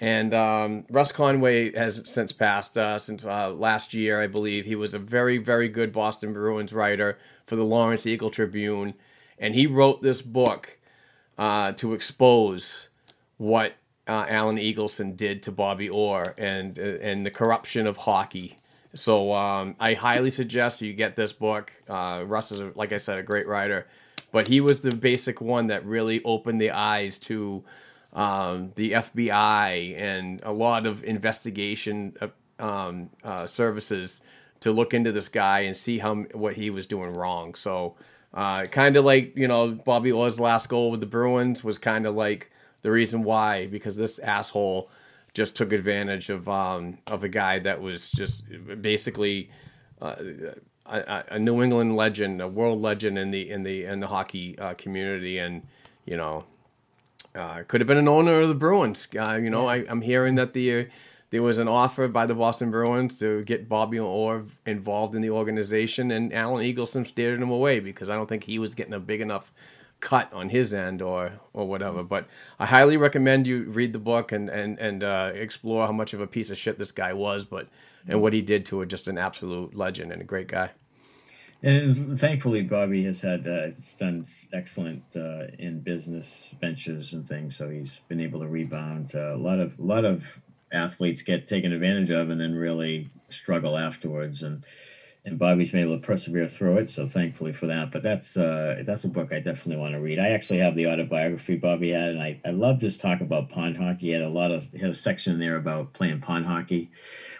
And um, Russ Conway has since passed, uh, since uh, last year, I believe. He was a very, very good Boston Bruins writer for the Lawrence Eagle Tribune. And he wrote this book uh, to expose what uh, Alan Eagleson did to Bobby Orr and uh, and the corruption of hockey. So um, I highly suggest you get this book. Uh, Russ is, like I said, a great writer, but he was the basic one that really opened the eyes to um, the FBI and a lot of investigation uh, um, uh, services to look into this guy and see how what he was doing wrong. So uh, kind of like you know Bobby Orr's last goal with the Bruins was kind of like the reason why because this asshole just took advantage of um, of a guy that was just basically uh, a, a New England legend, a world legend in the in the in the hockey uh, community, and you know uh, could have been an owner of the Bruins. Uh, you know, I, I'm hearing that the there was an offer by the Boston Bruins to get Bobby Orr involved in the organization, and Alan Eagleson steered him away because I don't think he was getting a big enough cut on his end or or whatever. But I highly recommend you read the book and and and uh, explore how much of a piece of shit this guy was, but and what he did to it. Just an absolute legend and a great guy. And thankfully, Bobby has had uh, done excellent uh, in business ventures and things, so he's been able to rebound. Uh, a lot of a lot of athletes get taken advantage of and then really struggle afterwards. And and Bobby's been able to persevere through it. So thankfully for that. But that's uh, that's a book I definitely want to read. I actually have the autobiography Bobby had, and I I love this talk about pond hockey. He had a lot of he had a section there about playing pond hockey,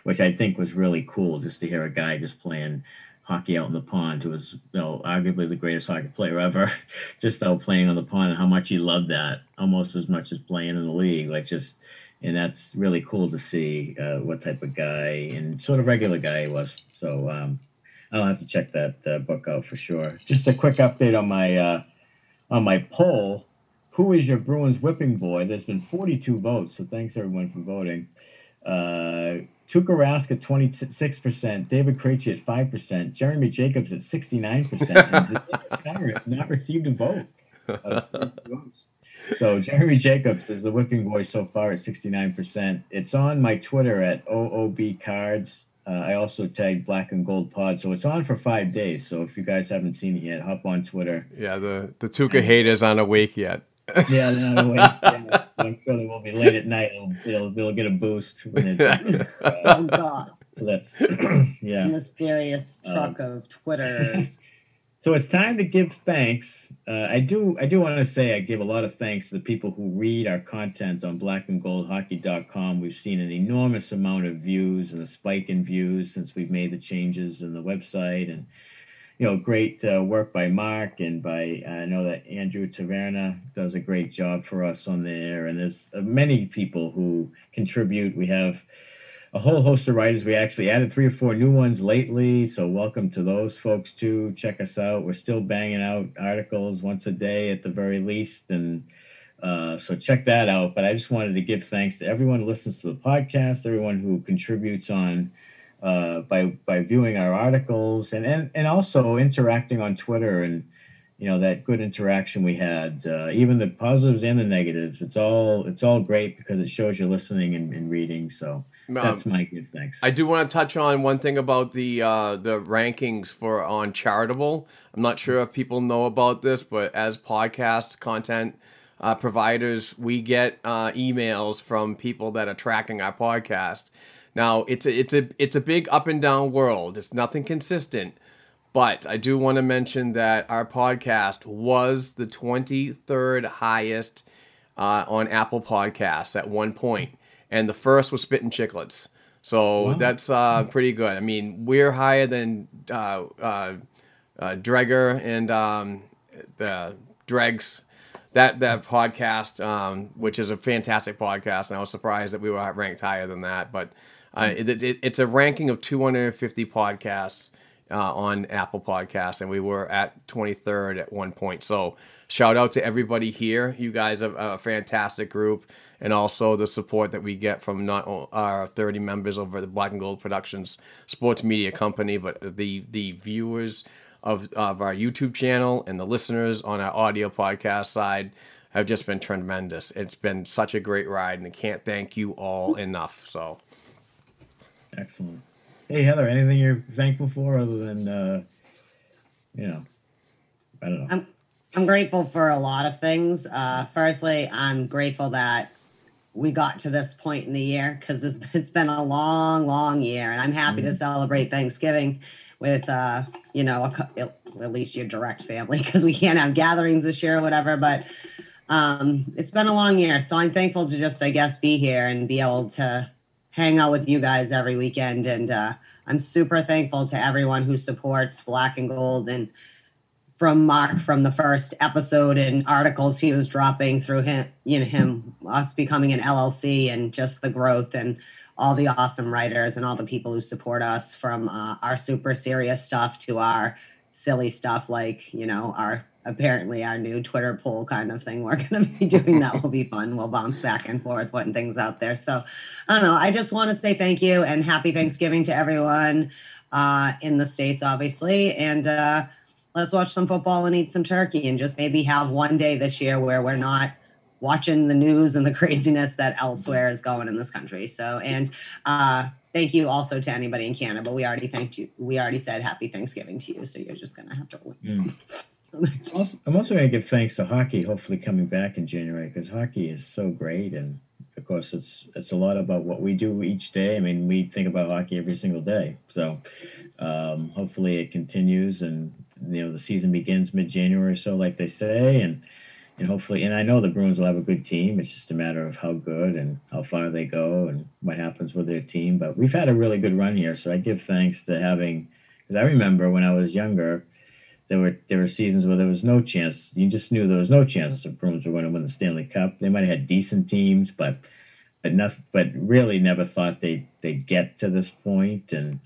which I think was really cool just to hear a guy just playing hockey out in the pond who was you know arguably the greatest hockey player ever [laughs] just out playing on the pond and how much he loved that almost as much as playing in the league like just and that's really cool to see uh, what type of guy and sort of regular guy he was. So um, i'll have to check that uh, book out for sure. Just a quick update on my uh, on my poll. Who is your bruins whipping boy? There's been 42 votes so thanks everyone for voting Tuukka Rask at 26%, David Krejci at 5%, Jeremy Jacobs at 69%, and [laughs] has not received a vote. of 42 votes. So Jeremy Jacobs is the whipping boy so far at 69%. It's on my Twitter at OOB Cards. Uh, I also tagged Black and Gold Pod, so it's on for five days. So if you guys haven't seen it yet, hop on Twitter. Yeah, the the Tuukka haters aren't awake yet. Yeah, they're not. Yeah, I'm sure they will be late at night. It'll, it'll, they'll get a boost when it, [laughs] Oh [clears throat] uh, God, that's yeah. mysterious truck of Twitters. [laughs] So it's time to give thanks. Uh, I do I do want to say I give a lot of thanks to the people who read our content on blackandgoldhockey.com. We've seen an enormous amount of views and a spike in views since we've made the changes in the website and you know great uh, work by Mark and by I know that Andrew Taverna does a great job for us on there and there's uh, many people who contribute. We have a whole host of writers. We actually added three or four new ones lately. So welcome to those folks too. Check us out. We're still banging out articles once a day at the very least. And uh, so check that out. But I just wanted to give thanks to everyone who listens to the podcast, everyone who contributes on uh, by by viewing our articles and, and and also interacting on Twitter and you know that good interaction we had uh, even the positives and the negatives it's all it's all great because it shows you're listening and, and reading so that's my good thanks I do want to touch on one thing about the uh, the rankings for on Chartable. I'm not sure if people know about this, but as podcast content uh, providers, we get uh, emails from people that are tracking our podcast. Now it's a it's a it's a big up and down world. It's nothing consistent. But I do want to mention that our podcast was the 23rd highest uh, on Apple Podcasts at one point, and the first was Spittin' Chicklets. So that's uh, pretty good. I mean, we're higher than uh, uh, uh, Dreger and um, the Dregs. That that podcast, um, which is a fantastic podcast, and I was surprised that we were ranked higher than that. But uh, it, it, it's a ranking of 250 podcasts uh, on Apple Podcasts, and we were at 23rd at one point. So shout out to everybody here. You guys are a fantastic group, and also the support that we get from not our 30 members over the Black and Gold Productions sports media company, but the the viewers of of our YouTube channel and the listeners on our audio podcast side have just been tremendous. It's been such a great ride, and I can't thank you all enough. So. Excellent hey heather anything you're thankful for other than uh you know i don't know I'm I'm grateful for a lot of things. Uh, firstly, I'm grateful that we got to this point in the year because it's, [laughs] it's been a long, long year, and I'm happy to celebrate Thanksgiving with uh, you know a, at least your direct family [laughs] because we can't have gatherings this year or whatever. But um, it's been a long year, so I'm thankful to just I guess be here and be able to hang out with you guys every weekend. And uh, I'm super thankful to everyone who supports Black and Gold and from Mark from the first episode and articles he was dropping through him, you know, him, us becoming an LLC and just the growth and all the awesome writers and all the people who support us from uh, our super serious stuff to our silly stuff like, you know, our apparently our new Twitter poll kind of thing we're [laughs] going to be doing that will be fun. We'll bounce back and forth putting things out there. So I don't know. I just want to say thank you and happy Thanksgiving to everyone uh, in the States, obviously. And, uh, let's watch some football and eat some turkey and just maybe have one day this year where we're not watching the news and the [laughs] craziness that elsewhere is going in this country. So, and uh, thank you also to anybody in Canada. But we already thanked you. We already said happy Thanksgiving to you. So you're just gonna have to. Mm. Also- I'm also going to give thanks to hockey, hopefully coming back in January because hockey is so great, and of course, it's it's a lot about what we do each day. I mean, we think about hockey every single day. So um, hopefully it continues, and you know the season begins mid January, so like they say, and and hopefully, and I know the Bruins will have a good team. It's just a matter of how good and how far they go and what happens with their team. But we've had a really good run here, so I give thanks to having. Because I remember when I was younger, there were there were seasons where there was no chance. You just knew there was no chance the Bruins were going to win the Stanley Cup. They might have had decent teams, but but nothing. But really, never thought they they'd get to this point. And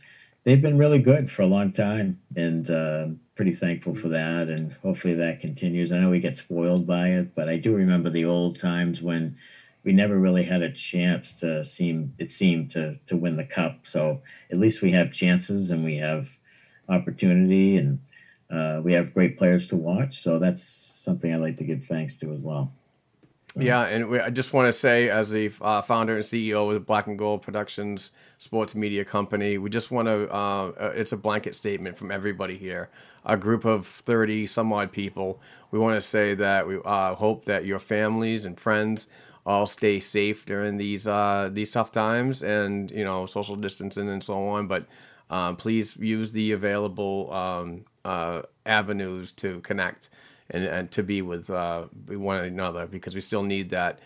they've been really good for a long time, and uh, pretty thankful for that. And hopefully that continues. I know we get spoiled by it, but I do remember the old times when we never really had a chance to seem it seemed to to win the cup. So at least we have chances and we have opportunity and uh, we have great players to watch. So that's something I'd like to give thanks to as well. Yeah, and we, I just want to say, as the uh, founder and CEO of Black and Gold Productions Sports Media Company, we just want to. Uh, uh, it's a blanket statement from everybody here, a group of thirty some odd people. We want to say that we uh, hope that your families and friends all stay safe during these uh, these tough times, and you know social distancing and so on. But please use the available um, uh, avenues to connect and, and to be with uh, one another because we still need that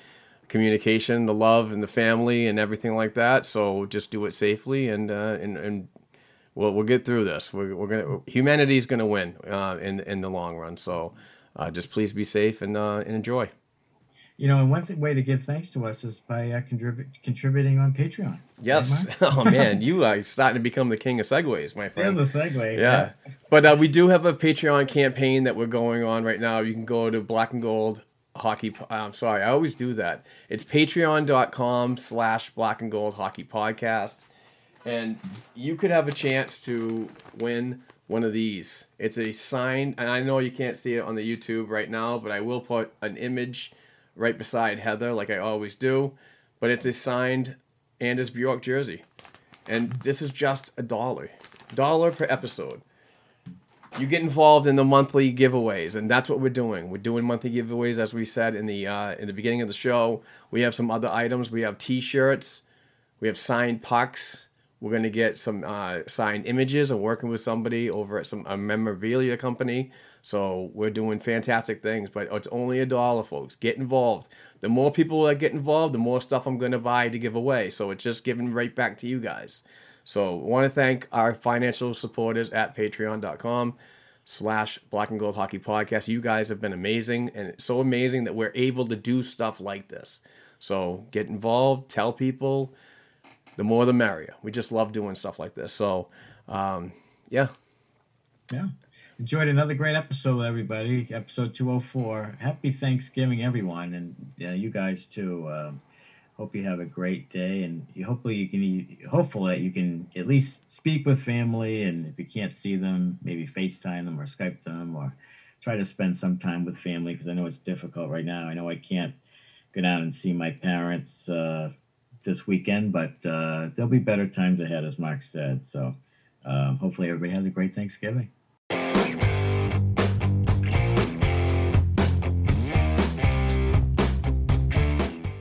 communication, the love, and the family, and everything like that. So just do it safely, and uh, and and we'll we'll get through this. We're, we're gonna humanity's gonna win uh, in in the long run. So uh, just please be safe and uh, and enjoy. You know, and one th- way to give thanks to us is by uh, contrib- contributing on Patreon. Yes. [laughs] Oh man, you are starting to become the king of segues, my friend. There's a segue. yeah. But uh, we do have a Patreon campaign that we're going on right now. You can go to Black and Gold Hockey. Po- I'm sorry, I always do that. It's patreon.com slash Black and Gold Hockey Podcast. And you could have a chance to win one of these. It's a signed, and I know you can't see it on the YouTube right now, but I will put an image right beside Heather, like I always do. But it's a signed Anders Bjork jersey. And this is just a dollar. Dollar per episode. You get involved in the monthly giveaways, and that's what we're doing. We're doing monthly giveaways, as we said in the uh, in the beginning of the show. We have some other items. We have T-shirts, we have signed pucks. We're gonna get some uh, signed images. I'm working with somebody over at some a memorabilia company, so we're doing fantastic things. But it's only a dollar, folks. Get involved. The more people that get involved, the more stuff I'm gonna buy to give away. So it's just giving right back to you guys. So want to thank our financial supporters at patreon.com slash black and gold hockey podcast. You guys have been amazing and it's so amazing that we're able to do stuff like this. So get involved, tell people, the more the merrier. We just love doing stuff like this. So um, yeah. Yeah. Enjoyed another great episode, everybody. Episode 204. Happy Thanksgiving, everyone, and uh, you guys too. Um, hope you have a great day, and hopefully you can. Hopefully you can at least speak with family, and if you can't see them, maybe FaceTime them or Skype them, or try to spend some time with family because I know it's difficult right now. I know I can't go down and see my parents uh, this weekend, but uh, there'll be better times ahead, as Mark said. So um, hopefully everybody has a great Thanksgiving.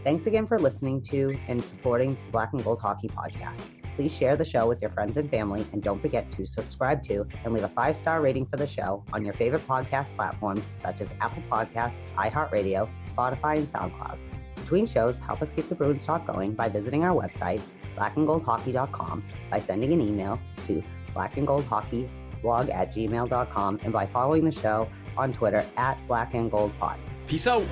Thanks again for listening to and supporting Black and Gold Hockey Podcast. Please share the show with your friends and family, and don't forget to subscribe to and leave a five star rating for the show on your favorite podcast platforms such as Apple Podcasts, iHeartRadio, Spotify, and SoundCloud. Between shows, help us keep the Bruins talk going by visiting our website, blackandgoldhockey.com, by sending an email to blackandgoldhockeyblog at gmail.com, and by following the show on Twitter at blackandgoldpod. Peace out.